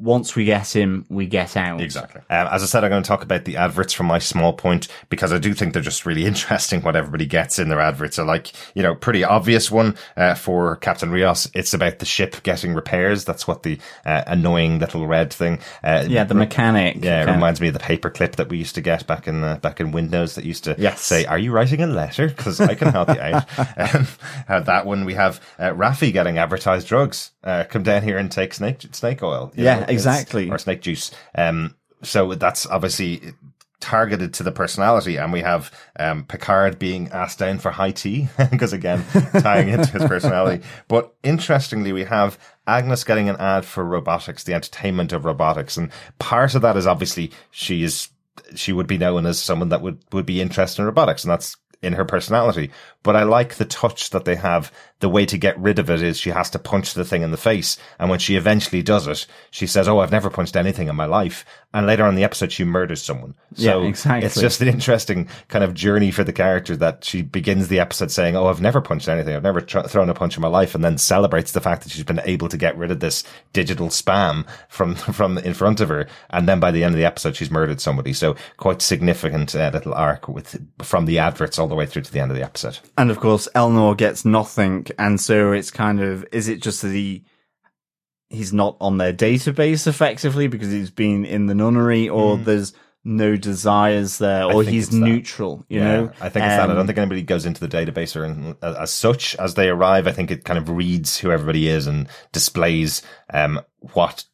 A: once we get him, we get out.
B: Exactly. Um, as I said, I'm going to talk about the adverts from my small point because I do think they're just really interesting what everybody gets in their adverts. So, like, you know, pretty obvious one uh, for Captain Rios. It's about the ship getting repairs. That's what the uh, annoying little red thing. Uh,
A: Yeah, the mechanic.
B: Yeah, it reminds me of the paperclip that we used to get back in uh, back in Windows that used to
A: Yes.
B: say, "Are you writing a letter? Because I can help you out." um, uh, that one we have uh, Raffi getting advertised drugs. Uh, come down here and take snake snake oil.
A: Yeah,
B: it's-
A: exactly.
B: Or snake juice. Um, so that's obviously targeted to the personality, and we have um, Picard being asked down for high tea because again tying into his personality. But interestingly, we have Agnes getting an ad for robotics, the entertainment of robotics, and part of that is obviously she is she would be known as someone that would would be interested in robotics, and that's in her personality. But I like the touch that they have. The way to get rid of it is she has to punch the thing in the face. And when she eventually does it, she says, Oh, I've never punched anything in my life. And later on in the episode, she murders someone. So
A: Yeah, exactly.
B: it's just an interesting kind of journey for the character that she begins the episode saying, Oh, I've never punched anything. I've never tr- thrown a punch in my life. And then celebrates the fact that she's been able to get rid of this digital spam from, from in front of her. And then by the end of the episode, she's murdered somebody. So quite significant uh, little arc with, from the adverts all the way through to the end of the episode.
A: And of course, Elnor gets nothing, and so it's kind of is it just that he he's not on their database effectively because he's been in the nunnery, or there's no desires there, or he's neutral, you know?
B: I think it's that. I
A: Um,
B: don't think anybody goes into the database or in, as, as such as they arrive. I think it kind of reads who everybody is and displays um, what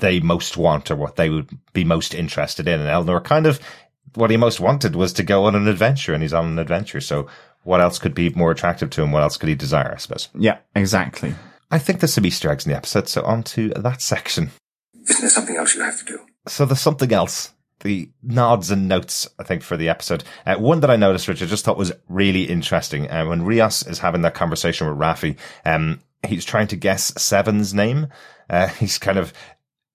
B: they most want or what they would be most interested in. And Elnor kind of what he most wanted was to go on an adventure, and he's on an adventure. So what else could be more attractive to him? What else could he desire? I suppose.
A: Yeah, exactly.
B: I think there's some Easter eggs in the episode. So on to that section.
C: Isn't there something else you have to do?
B: So there's something else. The nods and notes, I think, for the episode. Uh, one that I noticed, which I just thought was really interesting, uh, when Rios is having that conversation with Raffi, um, he's trying to guess Seven's name. Uh, he's kind of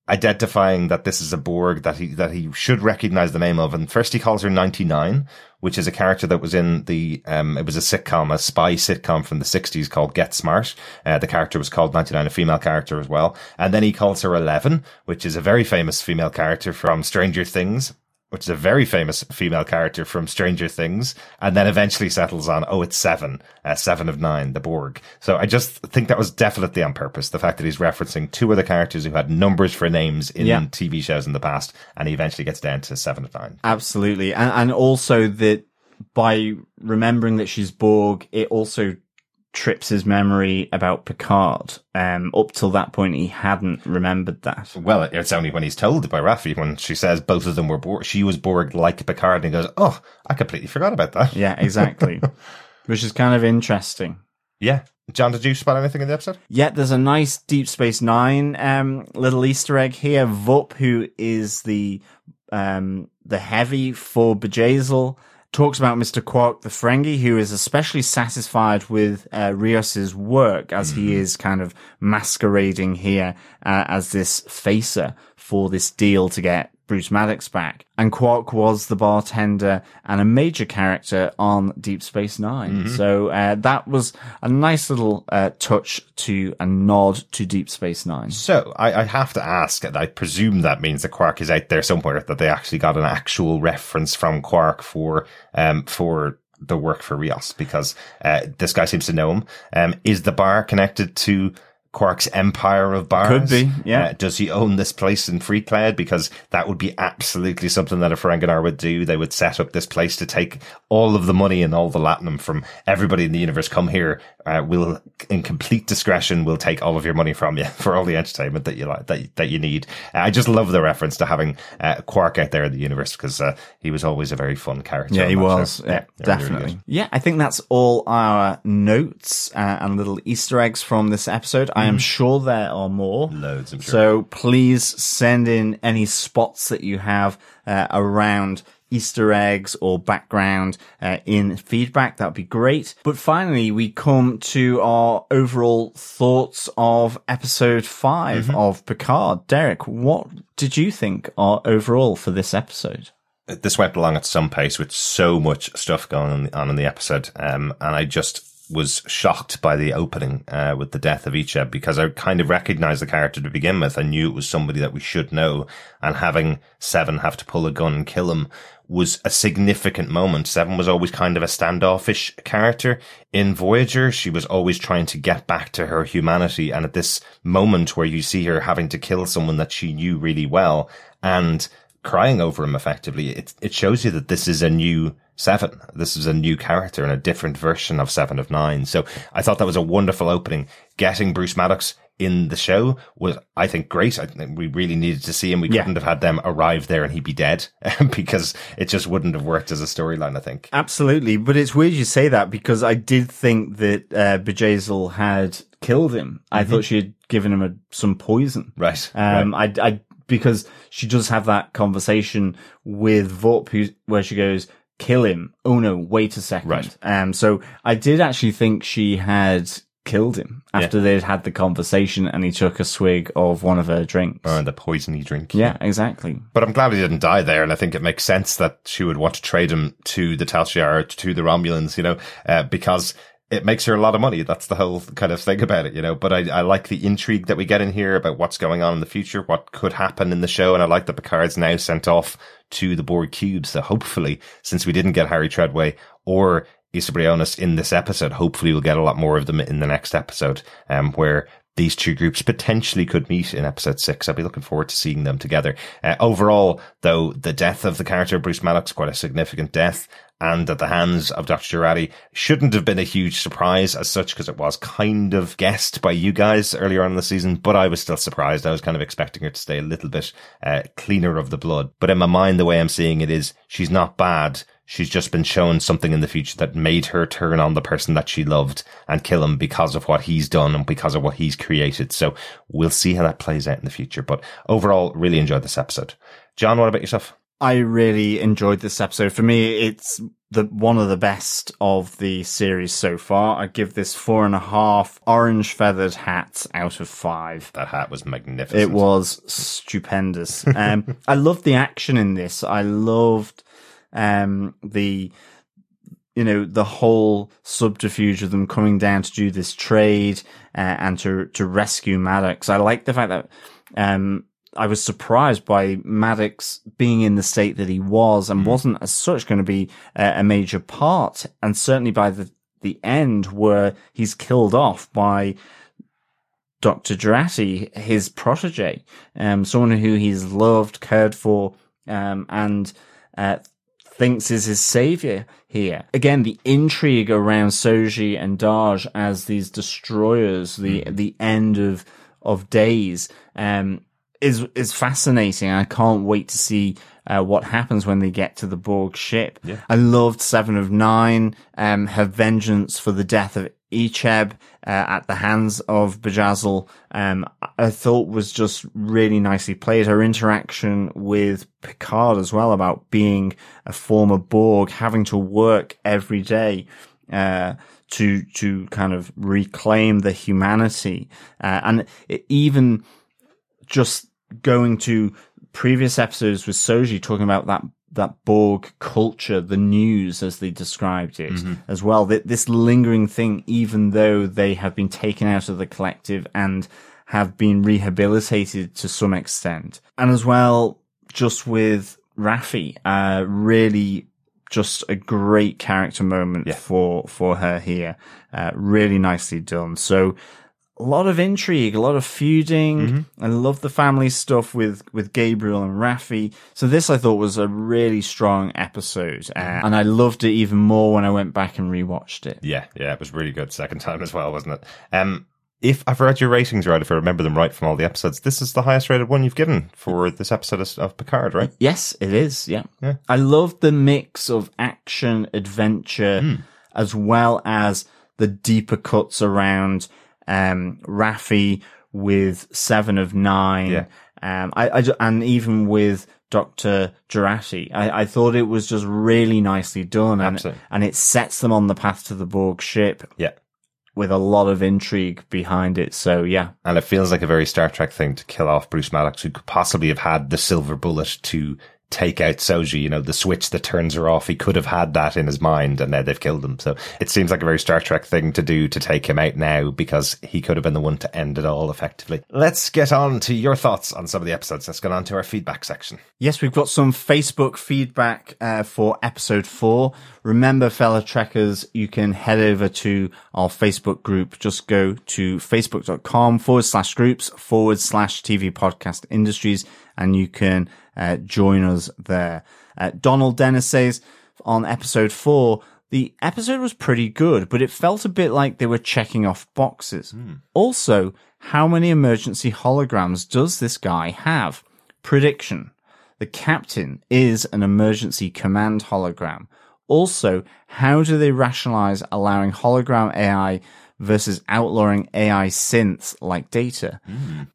B: identifying that this is a Borg that he that he should recognize the name of. And first, he calls her ninety nine, which is a character that was in the um, it was a sitcom, a spy sitcom from the sixties called Get Smart. Uh, the character was called ninety nine, a female character as well. And then he calls her eleven, which is a very famous female character from Stranger Things. Which is a very famous female character from Stranger Things, and then eventually settles on, oh, it's seven, uh, seven of nine, the Borg. So I just think that was definitely on purpose. The fact that he's referencing two other characters who had numbers for names in
A: Yeah.
B: TV shows in the past, and he eventually gets down to seven of nine.
A: Absolutely. And, and also that by remembering that she's Borg, it also trips his memory about Picard. Um, up till that point, he hadn't remembered that.
B: Well, it's only when he's told by Raffi when she says both of them were Borg. She was Borg like Picard, and he goes, "Oh, I completely forgot about that."
A: Yeah, exactly. Which is kind of interesting.
B: Yeah. John, did you spot anything in the episode?
A: Yeah, there's a nice Deep Space Nine um, little Easter egg here. Vup, who is the um, the heavy for Bjayzl, talks about Mr. Quark the Ferengi, who is especially satisfied with uh, Rios's work as he is kind of masquerading here uh, as this facer for this deal to get Bruce Maddox back. And Quark was the bartender and a major character on Deep Space 9 So uh, that was a nice little uh, touch to a nod to Deep Space Nine.
B: So I, I have to ask, and I presume that means that Quark is out there somewhere. That they actually got an actual reference from Quark for um for the work for Rios because uh, this guy seems to know him. Um, is the bar connected to? Quark's empire of bars.
A: Could be, yeah.
B: Uh, does he own this place in Free Cloud? Because that would be absolutely something that a Ferenginar would do. They would set up this place to take all of the money and all the latinum from everybody in the universe. Come here. Uh, we'll, in complete discretion, we'll take all of your money from you for all the entertainment that you like, that, that you need. Uh, I just love the reference to having uh, Quark out there in the universe because uh, he was always a very fun character.
A: Yeah, he was.
B: show.
A: Yeah,
B: they're really, really
A: definitely. yeah, I think that's all our notes uh, and little Easter eggs from this episode. I am sure there are more.
B: Loads, I'm sure.
A: So please send in any spots that you have uh, around Easter eggs or background uh, in feedback. That would be great. But finally, we come to our overall thoughts of episode 5
B: Mm-hmm.
A: of Picard. Derek, what did you think are overall for this episode?
B: this went along at some pace with so much stuff going on, on in the episode. Um, and I just was shocked by the opening, uh, with the death of Icheb because I kind of recognized the character to begin with. I knew it was somebody that we should know and having Seven have to pull a gun and kill him was a significant moment. Seven was always kind of a standoffish character in Voyager. She was always trying to get back to her humanity. And at this moment where you see her having to kill someone that she knew really well and crying over him effectively, it, it shows you that this is a new Seven. This is a new character and a different version of Seven of Nine. So I thought that was a wonderful opening. Getting Bruce Maddox in the show was, I think, great. I think we really needed to see him. We
A: Yeah.
B: couldn't have had them arrive there and he'd be dead because it just wouldn't have worked as a storyline, I think.
A: Absolutely, but it's weird you say that because I did think that uh, Bjayzl had killed him. I thought she had given him a, some poison.
B: Right.
A: Um, I, I, because she does have that conversation with who, where she goes, kill him. Oh no, wait a second.
B: Right.
A: Um, so I did actually think she had killed him after they'd had the conversation and he took a swig of one of her drinks.
B: Or the poisony drink.
A: yeah, exactly.
B: But I'm glad he didn't die there, and I think it makes sense that she would want to trade him to the Tal Shiar, to the Romulans, you know, uh, because it makes her a lot of money. That's the whole kind of thing about it, you know. But I, I like the intrigue that we get in here about what's going on in the future, what could happen in the show, and I like that Picard's now sent off to the Borg cube. So hopefully, since we didn't get Harry Treadaway or Isa Briones in this episode, hopefully we'll get a lot more of them in the next episode, um, where these two groups potentially could meet in episode six. I'll be looking forward to seeing them together. Uh, overall, though, the death of the character Bruce Maddox quite a significant death. And at the hands of Dr. Jurati shouldn't have been a huge surprise as such because it was kind of guessed by you guys earlier on in the season, but I was still surprised. I was kind of expecting her to stay a little bit uh, cleaner of the blood. But in my mind, the way I'm seeing it is she's not bad. She's just been shown something in the future that made her turn on the person that she loved and kill him because of what he's done and because of what he's created. So we'll see how that plays out in the future. But overall, really enjoyed this episode. John, what about yourself?
A: I really enjoyed this episode. For me, it's the one of the best of the series so far. I give this four and a half orange feathered hats out of five.
B: That hat was magnificent.
A: It was stupendous. Um, I loved the action in this. I loved um, the you know the whole subterfuge of them coming down to do this trade uh, and to to rescue Maddox. I like the fact that um, I was surprised by Maddox being in the state that he was and wasn't as such going to be a, a major part, and certainly by the the end where he's killed off by Dr. Jurati, his protege, um, someone who he's loved, cared for, um, and uh, thinks is his savior here. Again, the intrigue around Soji and Dahj as these destroyers, the the end of of days, um, is is fascinating. I can't wait to see uh, what happens when they get to the Borg ship. I loved Seven of Nine, um, her vengeance for the death of Icheb uh, at the hands of Bjayzl, um, I thought was just really nicely played. Her interaction with Picard as well about being a former Borg, having to work every day. Uh, to to kind of reclaim the humanity, uh, and it, even just going to previous episodes with Soji talking about that that Borg culture, the news as they described it as well. That this lingering thing, even though they have been taken out of the collective and have been rehabilitated to some extent, and as well just with Raffi, uh, really just a great character moment for for her here. Uh, really nicely done. So a lot of intrigue, a lot of feuding. I love the family stuff with, with Gabriel and Raffi. So this I thought was a really strong episode. Uh, and I loved it even more when I went back and rewatched it.
B: Yeah, yeah, it was really good second time as well, wasn't it? Um, if I've read your ratings right, if I remember them right from all the episodes, this is the highest rated one you've given for this episode of, of Picard, right?
A: Yes, it is. Yeah. I love the mix of action, adventure, as well as the deeper cuts around, um, Raffi with Seven of Nine.
B: Yeah.
A: Um, I, I and even with Dr. Jurati, I, I thought it was just really nicely done and,
B: Absolutely.
A: and it sets them on the path to the Borg ship
B: Yeah.
A: with a lot of intrigue behind it. So yeah,
B: And it feels like a very Star Trek thing to kill off Bruce Maddox, who could possibly have had the silver bullet to take out Soji, you know, the switch that turns her off. He could have had that in his mind and now they've killed him. So it seems like a very Star Trek thing to do to take him out now because he could have been the one to end it all effectively. Let's get on to your thoughts on some of the episodes. Let's get on to our feedback section.
A: Yes, we've got some Facebook feedback uh, for episode four. Remember, fellow trekkers, you can head over to our Facebook group. Just go to facebook.com forward slash groups forward slash TV podcast industries and you can uh, join us there. Uh, Donald Dennis says on episode four, the episode was pretty good, but it felt a bit like they were checking off boxes. Also, how many emergency holograms does this guy have? Prediction. The captain is an emergency command hologram. Also, how do they rationalize allowing hologram AI versus outlawing AI synths like data?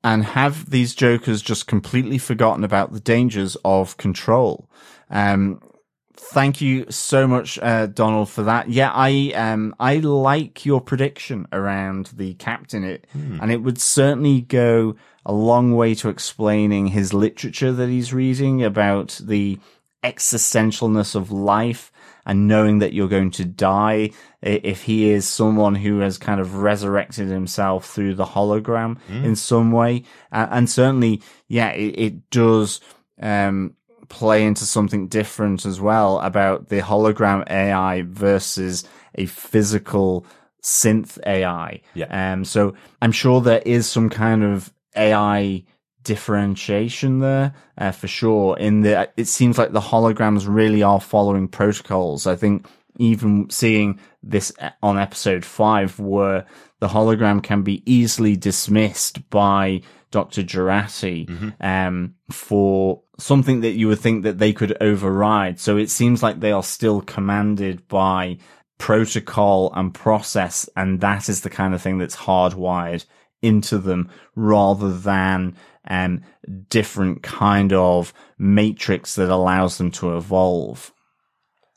A: And have these jokers just completely forgotten about the dangers of control? Um, Thank you so much, uh, Donald, for that. Yeah, I um I like your prediction around the captain, it, and it would certainly go a long way to explaining his literature that he's reading about the existentialness of life and knowing that you're going to die. If he is someone who has kind of resurrected himself through the hologram in some way, and certainly, yeah, it, it does. Um, play into something different as well about the hologram AI versus a physical synth AI.
B: Yeah.
A: Um, so I'm sure there is some kind of AI differentiation there, uh, for sure. In the, it seems like the holograms really are following protocols. I think even seeing this on episode five where the hologram can be easily dismissed by Dr. Jurati, um, for something that you would think that they could override. So it seems like they are still commanded by protocol and process. And that is the kind of thing that's hardwired into them rather than, um, different kind of matrix that allows them to evolve.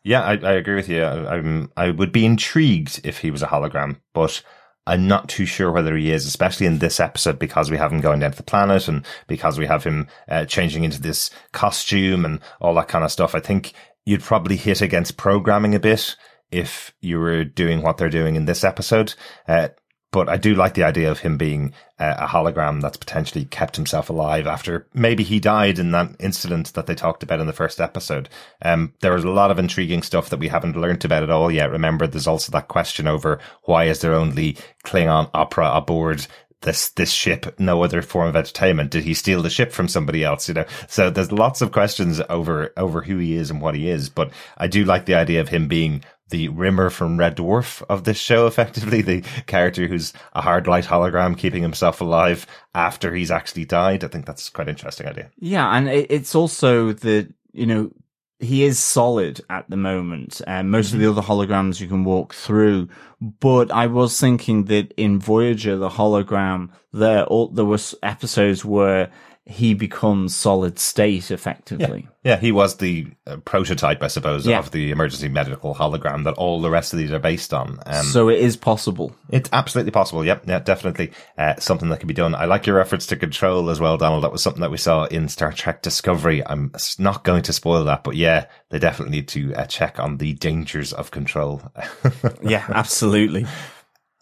B: Yeah, I, I agree with you. I, I'm, I would be intrigued if he was a hologram, but I'm not too sure whether he is, especially in this episode because we have him going down to the planet and because we have him uh, changing into this costume and all that kind of stuff. I think you'd probably hit against programming a bit if you were doing what they're doing in this episode. Uh, but I do like the idea of him being a hologram that's potentially kept himself alive after maybe he died in that incident that they talked about in the first episode. Um, there was a lot of intriguing stuff that we haven't learnt about at all yet. Remember, there's also that question over why is there only Klingon opera aboard this this ship no other form of entertainment did he steal the ship from somebody else you know so there's lots of questions over over who he is and what he is but i do like the idea of him being the Rimmer from Red Dwarf of this show, effectively the character who's a hard light hologram keeping himself alive after he's actually died. I think that's quite an interesting idea.
A: Yeah, and it's also the you know he is solid at the moment. Uh, most of the other holograms you can walk through, but I was thinking that in Voyager, the hologram there, all, there was episodes where he becomes solid state effectively.
B: Yeah, he was the uh, prototype, I suppose,
A: Yeah.
B: of the emergency medical hologram that all the rest of these are based on. Um,
A: So it is possible.
B: It's absolutely possible. Yep. Yeah, definitely. Uh, something that can be done. I like your reference to control as well, Donald. That was something that we saw in Star Trek Discovery. I'm not going to spoil that, but yeah, they definitely need to uh, check on the dangers of control.
A: Yeah, absolutely.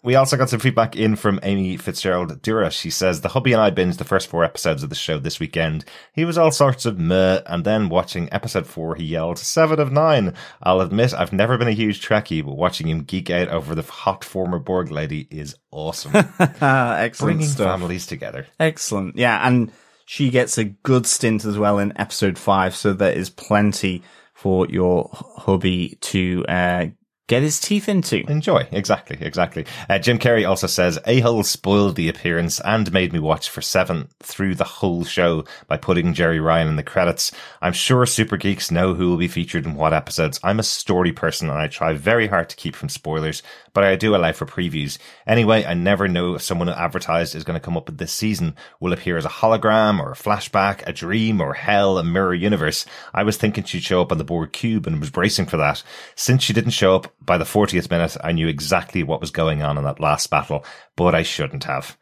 B: We also got some feedback in from Amy Fitzgerald Dura. She says, The hubby and I binged the first four episodes of the show this weekend. He was all sorts of meh, and then watching episode four, he yelled, seven of nine. I'll admit, I've never been a huge Trekkie, but watching him geek out over the hot former Borg lady is awesome.
A: Excellent
B: Bringing
A: stuff.
B: families together.
A: Excellent. Yeah, and she gets a good stint as well in episode five, so there is plenty for your hubby to uh, get his teeth into.
B: Enjoy. Exactly. Exactly. Uh, Jim Carrey also says, A-hole spoiled the appearance and made me watch for seven through the whole show by putting Jeri Ryan in the credits. I'm sure super geeks know who will be featured in what episodes. I'm a story person and I try very hard to keep from spoilers, but I do allow for previews. Anyway, I never know if someone advertised is going to come up with this season will appear as a hologram or a flashback, a dream or hell, a mirror universe. I was thinking she'd show up on the Borg cube and was bracing for that. Since she didn't show up by the 40th minute, I knew exactly what was going on in that last battle, but I shouldn't have.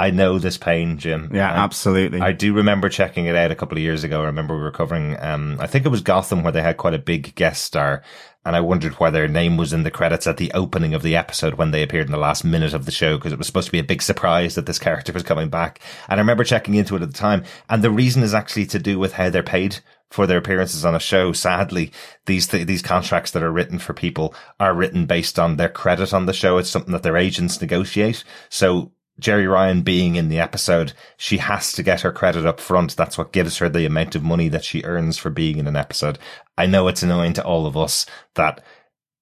B: I know this pain, Jim.
A: Yeah,
B: And
A: absolutely.
B: I do remember checking it out a couple of years ago. I remember we were covering, um, I think it was Gotham where they had quite a big guest star. And I wondered why their name was in the credits at the opening of the episode when they appeared in the last minute of the show because it was supposed to be a big surprise that this character was coming back. And I remember checking into it at the time. And the reason is actually to do with how they're paid for their appearances on a show. Sadly, these th- these contracts that are written for people are written based on their credit on the show. It's something that their agents negotiate. So Jeri Ryan being in the episode, she has to get her credit up front. That's what gives her the amount of money that she earns for being in an episode. I know it's annoying to all of us that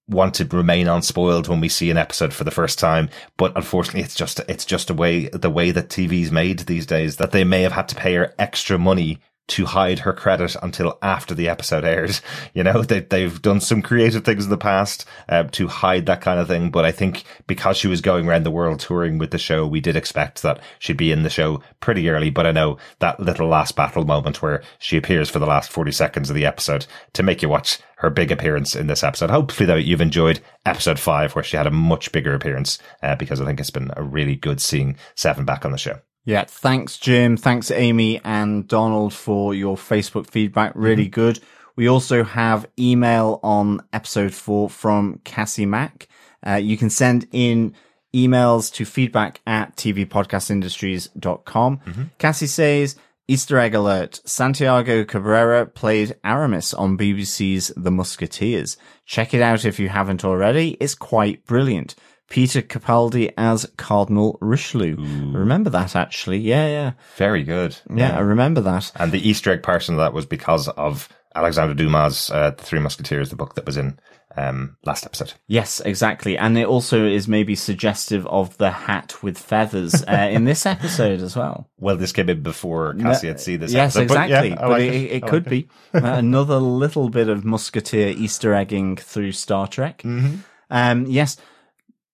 B: want to remain unspoiled when we see an episode for the first time, but unfortunately it's just, it's just a way, the way that TV's made these days that they may have had to pay her extra money to hide her credit until after the episode aired. You know, they, they've done some creative things in the past uh, to hide that kind of thing. But I think because she was going around the world touring with the show, we did expect that she'd be in the show pretty early. But I know that little last battle moment where she appears for the last 40 seconds of the episode to make you watch her big appearance in this episode. Hopefully, though, you've enjoyed episode five where she had a much bigger appearance uh, because I think it's been a really good seeing Seven back on the show.
A: Yeah, thanks, Jim. Thanks, Amy and Donald, for your Facebook feedback. Really mm-hmm. good. We also have email on episode four from Cassie Mack. Uh, you can send in emails to feedback at tvpodcastindustries.com. Mm-hmm. Cassie says, Easter egg alert. Santiago Cabrera played Aramis on BBC's The Musketeers. Check it out if you haven't already. It's quite brilliant. Peter Capaldi as Cardinal Richelieu. Ooh. Remember that actually? Yeah, yeah.
B: Very good.
A: Yeah, yeah, I remember that.
B: And the Easter egg of that was because of Alexander Dumas' uh, The Three Musketeers, the book that was in um, last episode.
A: Yes, exactly. And it also is maybe suggestive of the hat with feathers uh, in this episode as well.
B: Well, this came in before Cassie had seen this
A: yes,
B: episode.
A: exactly.
B: But, yeah,
A: but like it, it, it could like be uh, another little bit of Musketeer Easter egging through Star Trek.
B: Mm-hmm.
A: Um, yes.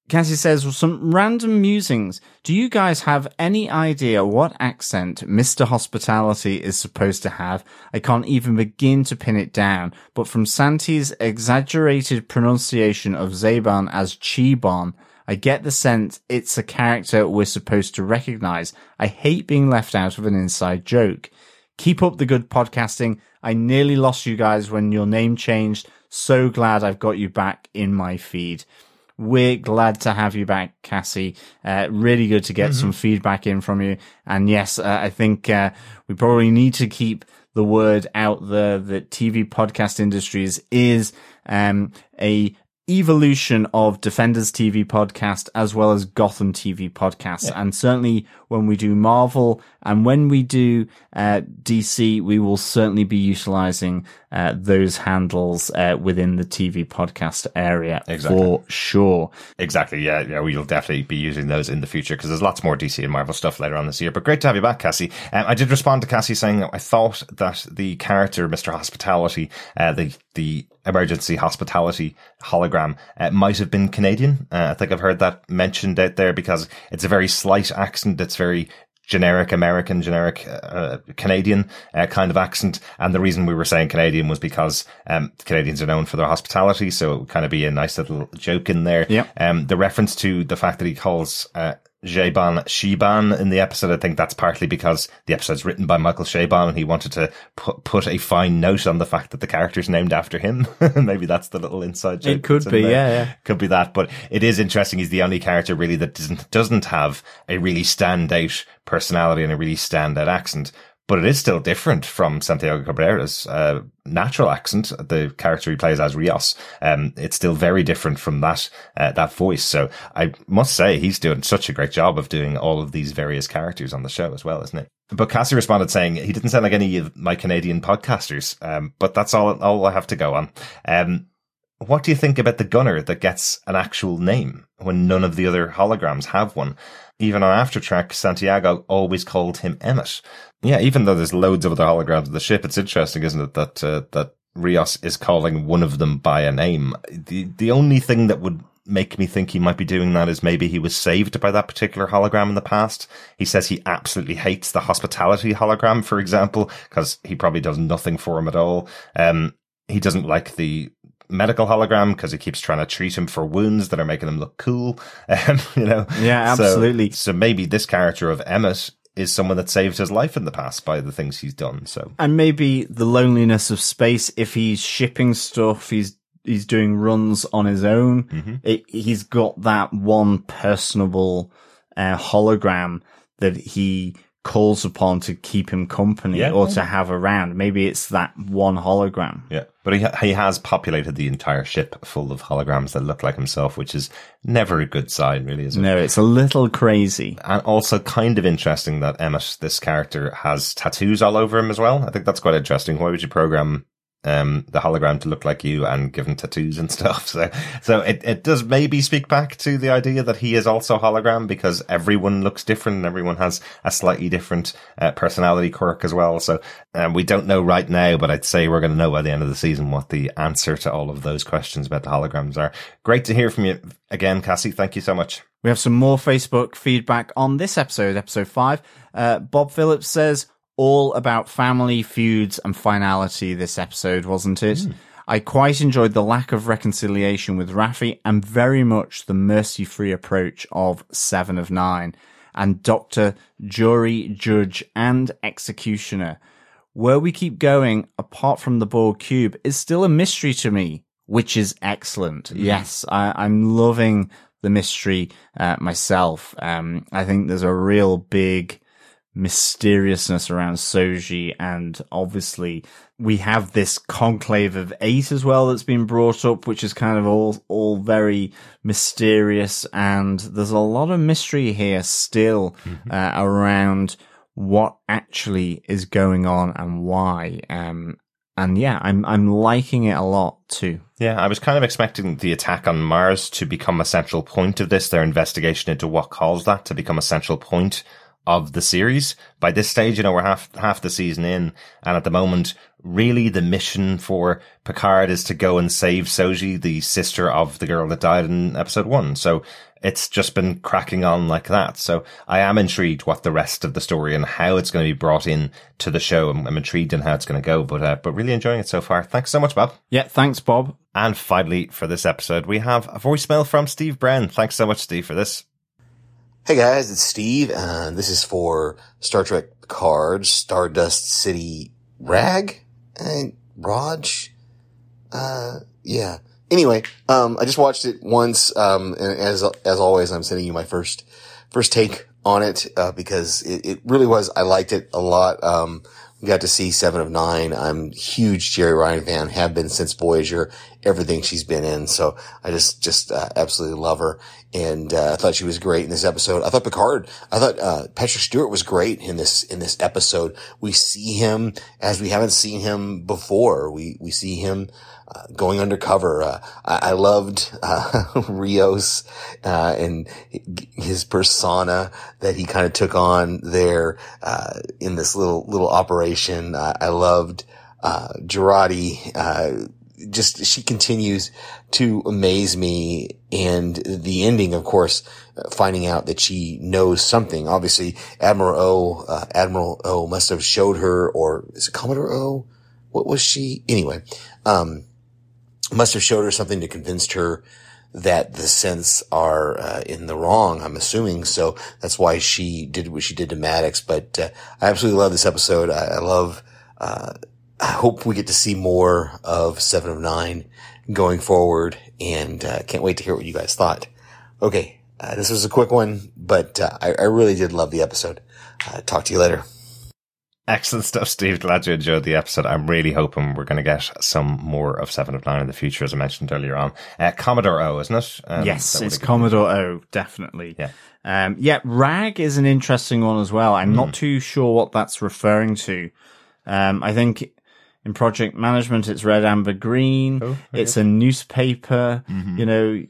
A: Cassie says, well, some random musings. Do you guys have any idea what accent Mr. Hospitality is supposed to have? I can't even begin to pin it down, but from Santi's exaggerated pronunciation of Zhaban as Chibon, I get the sense it's a character we're supposed to recognize. I hate being left out of an inside joke. Keep up the good podcasting. I nearly lost you guys when your name changed. So glad I've got you back in my feed. We're glad to have you back, Cassie. Uh, really good to get mm-hmm. some feedback in from you. And yes, uh, I think uh, we probably need to keep the word out there that TV podcast industries is um, a evolution of Defenders TV podcast as well as Gotham TV podcast. Yeah. And certainly when we do Marvel and when we do uh, DC, we will certainly be utilizing uh, those handles uh, within the TV podcast area exactly. for sure.
B: Exactly. Yeah. Yeah. We'll definitely be using those in the future because there's lots more DC and Marvel stuff later on this year. But great to have you back, Cassie. Um, I did respond to Cassie saying I thought that the character, Mr. Hospitality, uh, the, the emergency hospitality hologram uh, might have been Canadian. Uh, I think I've heard that mentioned out there because it's a very slight accent. It's very generic American, generic uh, Canadian uh, kind of accent. And the reason we were saying Canadian was because um, Canadians are known for their hospitality, so it would kind of be a nice little joke in there.
A: Yeah.
B: Um, the reference to the fact that he calls uh, Zhaban Shiban in the episode. I think that's partly because the episode's written by Michael Chabon and he wanted to put, put a fine note on the fact that the character's named after him. Maybe that's the little inside joke.
A: It could be, yeah, yeah.
B: Could be that, but it is interesting. He's the only character really that doesn't, doesn't have a really standout personality and a really standout accent but it is still different from Santiago Cabrera's uh, natural accent. The character he plays as Rios, um, it's still very different from that uh, that voice. So I must say he's doing such a great job of doing all of these various characters on the show as well, isn't it? But Cassie responded saying he didn't sound like any of my Canadian podcasters, um, but that's all all I have to go on. Um, what do you think about the gunner that gets an actual name when none of the other holograms have one? Even on After Trek, Santiago always called him Emmett. Yeah, even though there's loads of other holograms of the ship, it's interesting, isn't it, that uh, that Rios is calling one of them by a name. The the only thing that would make me think he might be doing that is maybe he was saved by that particular hologram in the past. He says he absolutely hates the hospitality hologram, for example, because he probably does nothing for him at all. Um, he doesn't like the medical hologram because he keeps trying to treat him for wounds that are making him look cool. Um, you know,
A: yeah, absolutely.
B: So, so maybe this character of Emmett is someone that saved his life in the past by the things he's done. So,
A: and maybe the loneliness of space. If he's shipping stuff, he's he's doing runs on his own.
B: Mm-hmm.
A: It, he's got that one personable uh, hologram that he calls upon to keep him company yeah, or to have around. Maybe it's that one hologram.
B: Yeah. But he, he has populated the entire ship full of holograms that look like himself, which is never a good sign, really, is it?
A: No, it's a little crazy.
B: And also kind of interesting that Emmett, this character, has tattoos all over him as well. I think that's quite interesting. Why would you program um, the hologram to look like you and give him tattoos and stuff. So, so it, it does maybe speak back to the idea that he is also hologram because everyone looks different and everyone has a slightly different uh, personality quirk as well. So, um, we don't know right now, but I'd say we're going to know by the end of the season what the answer to all of those questions about the holograms are. Great to hear from you again, Cassie. Thank you so much.
A: We have some more Facebook feedback on this episode, episode five. Uh, Bob Phillips says, all about family feuds and finality this episode, wasn't it? Mm. I quite enjoyed the lack of reconciliation with Raffi and very much the mercy free approach of Seven of Nine and Doctor, Jury, Judge, and Executioner. Where we keep going, apart from the Borg cube, is still a mystery to me, which is excellent. Mm. Yes, I, am loving the mystery uh, myself. Um, I think there's a real big mysteriousness around Soji and obviously we have this conclave of eight as well that's been brought up, which is kind of all, all very mysterious. And there's a lot of mystery here still mm-hmm. uh, around what actually is going on and why. Um, and yeah, I'm, I'm liking it a lot too.
B: Yeah, I was kind of expecting the attack on Mars to become a central point of this, their investigation into what caused that to become a central point of the series. By this stage, you know, we're half, half the season in. And at the moment, really the mission for Picard is to go and save Soji, the sister of the girl that died in episode one. So it's just been cracking on like that. So I am intrigued what the rest of the story and how it's going to be brought in to the show. I'm, I'm intrigued in how it's going to go, but, uh, but really enjoying it so far. Thanks so much, Bob.
A: Yeah. Thanks, Bob.
B: And finally, for this episode, we have a voicemail from Steve Bren. Thanks so much, Steve, for this.
E: Hey guys, it's Steve, and this is for Star Trek Picard, Stardust City Rag, and Raj. Uh, yeah. Anyway, um, I just watched it once, um, and as, as always, I'm sending you my first, first take on it, uh, because it, it really was, I liked it a lot. Um, got to see Seven of Nine. I'm huge Jeri Ryan fan, have been since Voyager, everything she's been in. So I just, just, uh, absolutely love her. And, uh, I thought she was great in this episode. I thought Picard, I thought, uh, Patrick Stewart was great in this, in this episode. We see him as we haven't seen him before. We, we see him, going undercover. Uh, I, I, loved uh, Rios uh, and his persona that he kind of took on there uh, in this little little operation. I loved uh, Jurati. just she continues to amaze me, and the ending, of course, finding out that she knows something. Obviously, Admiral O, Admiral O must have showed her, or is it Commodore O? What was she? Anyway, um, must have showed her something to convince her that the synths are uh, in the wrong. I'm assuming so. That's why she did what she did to Maddox. But uh, I absolutely love this episode. I, I love. Uh, I hope we get to see more of Seven of Nine going forward, and uh, can't wait to hear what you guys thought. Okay, uh, this was a quick one, but uh, I, I, really did love the episode. talk to you later.
B: Excellent stuff, Steve. Glad you enjoyed the episode. I'm really hoping we're going to get some more of Seven of Nine in the future, as I mentioned earlier on. Uh, Commodore O, isn't it?
A: Um, yes, it's Commodore O, definitely. Yeah. Um, yeah, RAG is an interesting one as well. I'm mm. not too sure what that's referring to. Um, I think in project management, it's red, amber, green. Oh, it's a newspaper, mm-hmm. you know,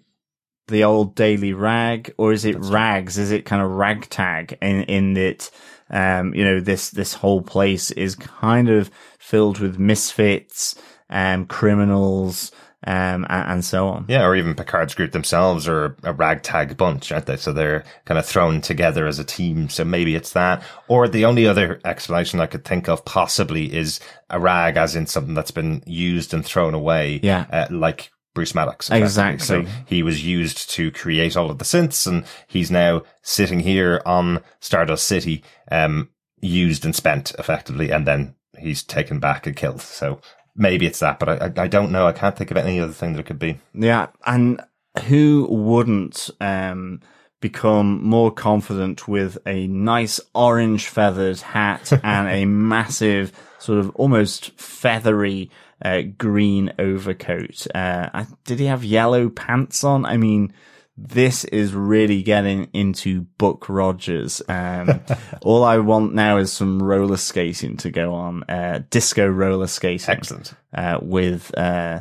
A: the old daily rag, or is it that's rags? Right. Is it kind of ragtag in, in that? Um, you know, this, this whole place is kind of filled with misfits, um, criminals, um, and, and, so on.
B: Yeah, or even Picard's group themselves are a ragtag bunch, aren't they? So they're kind of thrown together as a team. So maybe it's that. Or the only other explanation I could think of possibly is a rag as in something that's been used and thrown away.
A: Yeah.
B: Uh, like Bruce Maddox.
A: Exactly.
B: So he was used to create all of the synths and he's now sitting here on Stardust City, um, used and spent effectively. And then he's taken back and killed. So maybe it's that, but I, I don't know. I can't think of any other thing that it could be.
A: Yeah. And who wouldn't, um, become more confident with a nice orange feathered hat and a massive sort of almost feathery uh, green overcoat. Uh, did he have yellow pants on? I mean, this is really getting into Buck Rogers. Um, all I want now is some roller skating to go on, uh, disco roller skating.
B: Excellent.
A: Uh, with, uh,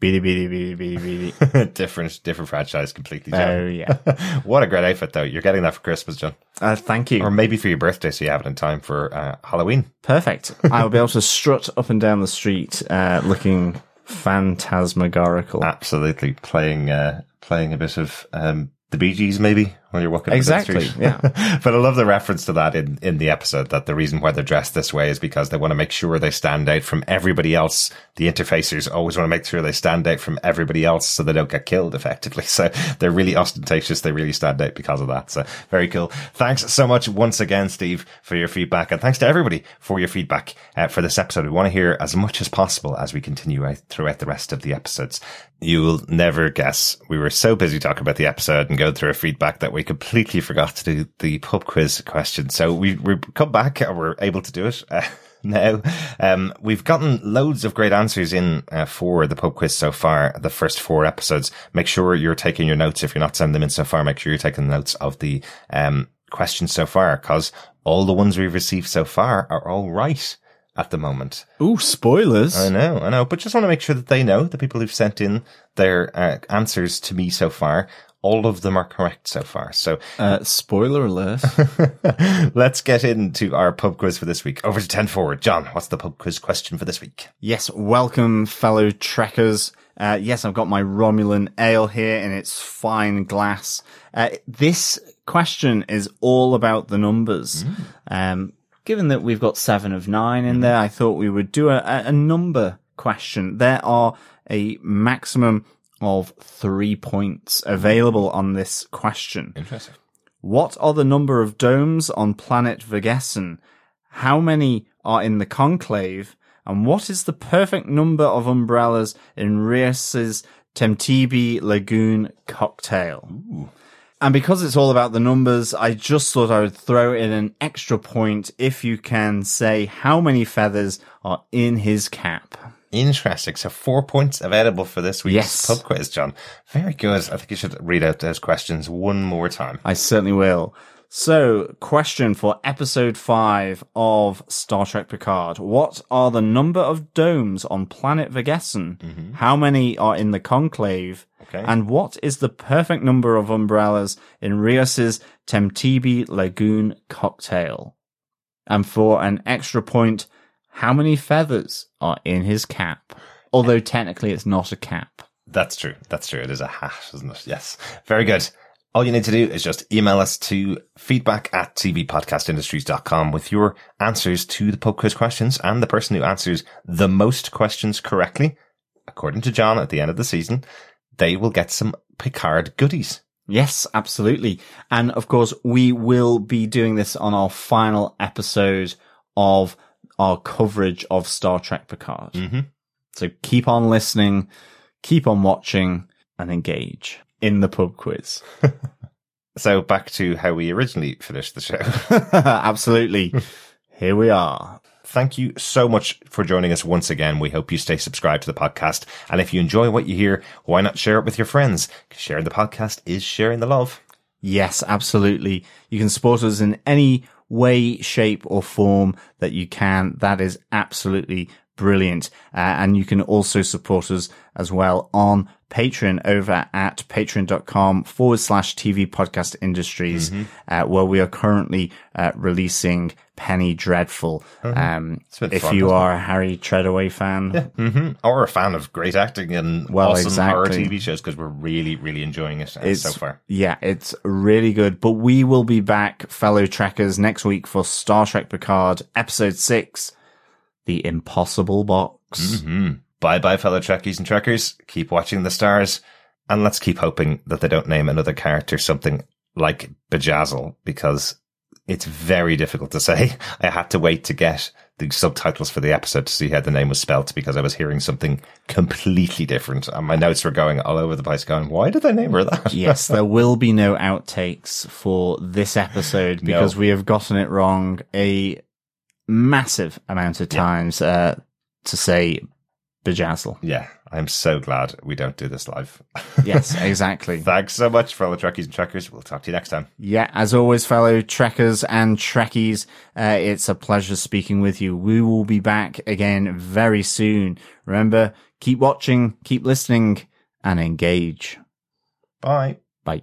A: Beady Beady Beady Beady Beady.
B: different, different franchise completely. John.
A: Oh, yeah.
B: what a great outfit, though. You're getting that for Christmas, John,
A: Uh, thank you.
B: or maybe for your birthday, so you have it in time for uh, Halloween.
A: Perfect. I'll be able to strut up and down the street, uh, looking phantasmagorical.
B: Absolutely, playing uh, playing a bit of um, the Bee Gees, maybe while you're walking.
A: Exactly,
B: street.
A: yeah.
B: but I love the reference to that in in the episode. That the reason why they're dressed this way is because they want to make sure they stand out from everybody else. The interfacers always want to make sure they stand out from everybody else, so they don't get killed effectively. So they're really ostentatious. They really stand out because of that. So very cool. Thanks so much once again, Steve, for your feedback, and thanks to everybody for your feedback uh, for this episode. We want to hear as much as possible as we continue out throughout the rest of the episodes. You will never guess. We were so busy talking about the episode and going through our feedback that we completely forgot to do the pub quiz question. So we, we come back and we're able to do it. Uh, now, um, we've gotten loads of great answers in uh, for the pub quiz so far, the first four episodes. Make sure you're taking your notes. If you're not sending them in so far, make sure you're taking notes of the, um, questions so far, cause all the ones we've received so far are all right at the moment.
A: Ooh, spoilers.
B: I know, I know, but just want to make sure that they know the people who've sent in their uh, answers to me so far. All of them are correct so far. So
A: Uh, spoiler alert.
B: let's get into our pub quiz for this week. Over to 10 forward. John, what's the pub quiz question for this week?
A: yes, welcome, fellow trekkers. Uh, yes, I've got my Romulan ale here in its fine glass. Uh, this question is all about the numbers. Um, given that we've got seven of nine in mm-hmm. there, I thought we would do a, a number question. There are a maximum of three points available on this question.
B: Interesting.
A: What are the number of domes on planet Vergessen? How many are in the conclave? And what is the perfect number of umbrellas in Rios's Temtibi Lagoon cocktail? And because it's all about the numbers, I just thought I would throw in an extra point if you can say how many feathers are in his cap.
B: Interesting. So four points available for this week's
A: Yes.
B: pub quiz, John. Very good. I think you should read out those questions one more time.
A: I certainly will. So, question for episode five of Star Trek Picard. What are the number of domes on planet Vergessen? Mm-hmm. How many are in the conclave?
B: Okay.
A: And what is the perfect number of umbrellas in Rios's Temtibi Lagoon cocktail? And for an extra point, how many feathers are in his cap? Although technically it's not a cap.
B: That's true. That's true. It is a hat, isn't it? Yes. Very good. All you need to do is just email us to feedback at tvpodcastindustries.com with your answers to the pub quiz questions and the person who answers the most questions correctly, according to John at the end of the season, they will get some Picard goodies.
A: Yes, absolutely. And of course, we will be doing this on our final episode of our coverage of Star Trek Picard.
B: Mm-hmm.
A: So keep on listening, keep on watching and engage in the pub quiz.
B: So back to how we originally finished the show.
A: absolutely. Here we are.
B: Thank you so much for joining us once again. We hope you stay subscribed to the podcast. And if you enjoy what you hear, why not share it with your friends? sharing the podcast is sharing the love.
A: Yes, absolutely. You can support us in any way, shape or form that you can. That is absolutely brilliant. Uh, and you can also support us as well on Patreon over at patreon.com forward slash TV podcast industries, uh, where we are currently uh, releasing Penny Dreadful. Um,
B: a bit
A: if
B: fun,
A: you
B: isn't it?
A: are a Harry Treadaway fan,
B: hmm Or a fan of great acting and
A: Well,
B: awesome horror
A: exactly.
B: TV shows because we're really, really enjoying it uh,
A: It's,
B: so far.
A: Yeah, it's really good. But we will be back, fellow trekkers, next week for Star Trek Picard, episode six, The Impossible Box.
B: Bye bye, fellow Trekkies and Trekkers. Keep watching the stars. And let's keep hoping that they don't name another character something like Bjayzl because it's very difficult to say. I had to wait to get the subtitles for the episode to see how the name was spelt because I was hearing something completely different. And my notes were going all over the place going, why did they name her that?
A: yes, there will be no outtakes for this episode because we have gotten it wrong a massive amount of times uh, to say Bjayzl.
B: Yeah, I'm so glad we don't do this live.
A: Yes, exactly.
B: Thanks so much, fellow Trekkies and Trekkers. We'll talk to you next time.
A: Yeah, as always, fellow Trekkers and Trekkies, uh, it's a pleasure speaking with you. We will be back again very soon. Remember, keep watching, keep listening, and engage.
B: Bye.
A: Bye.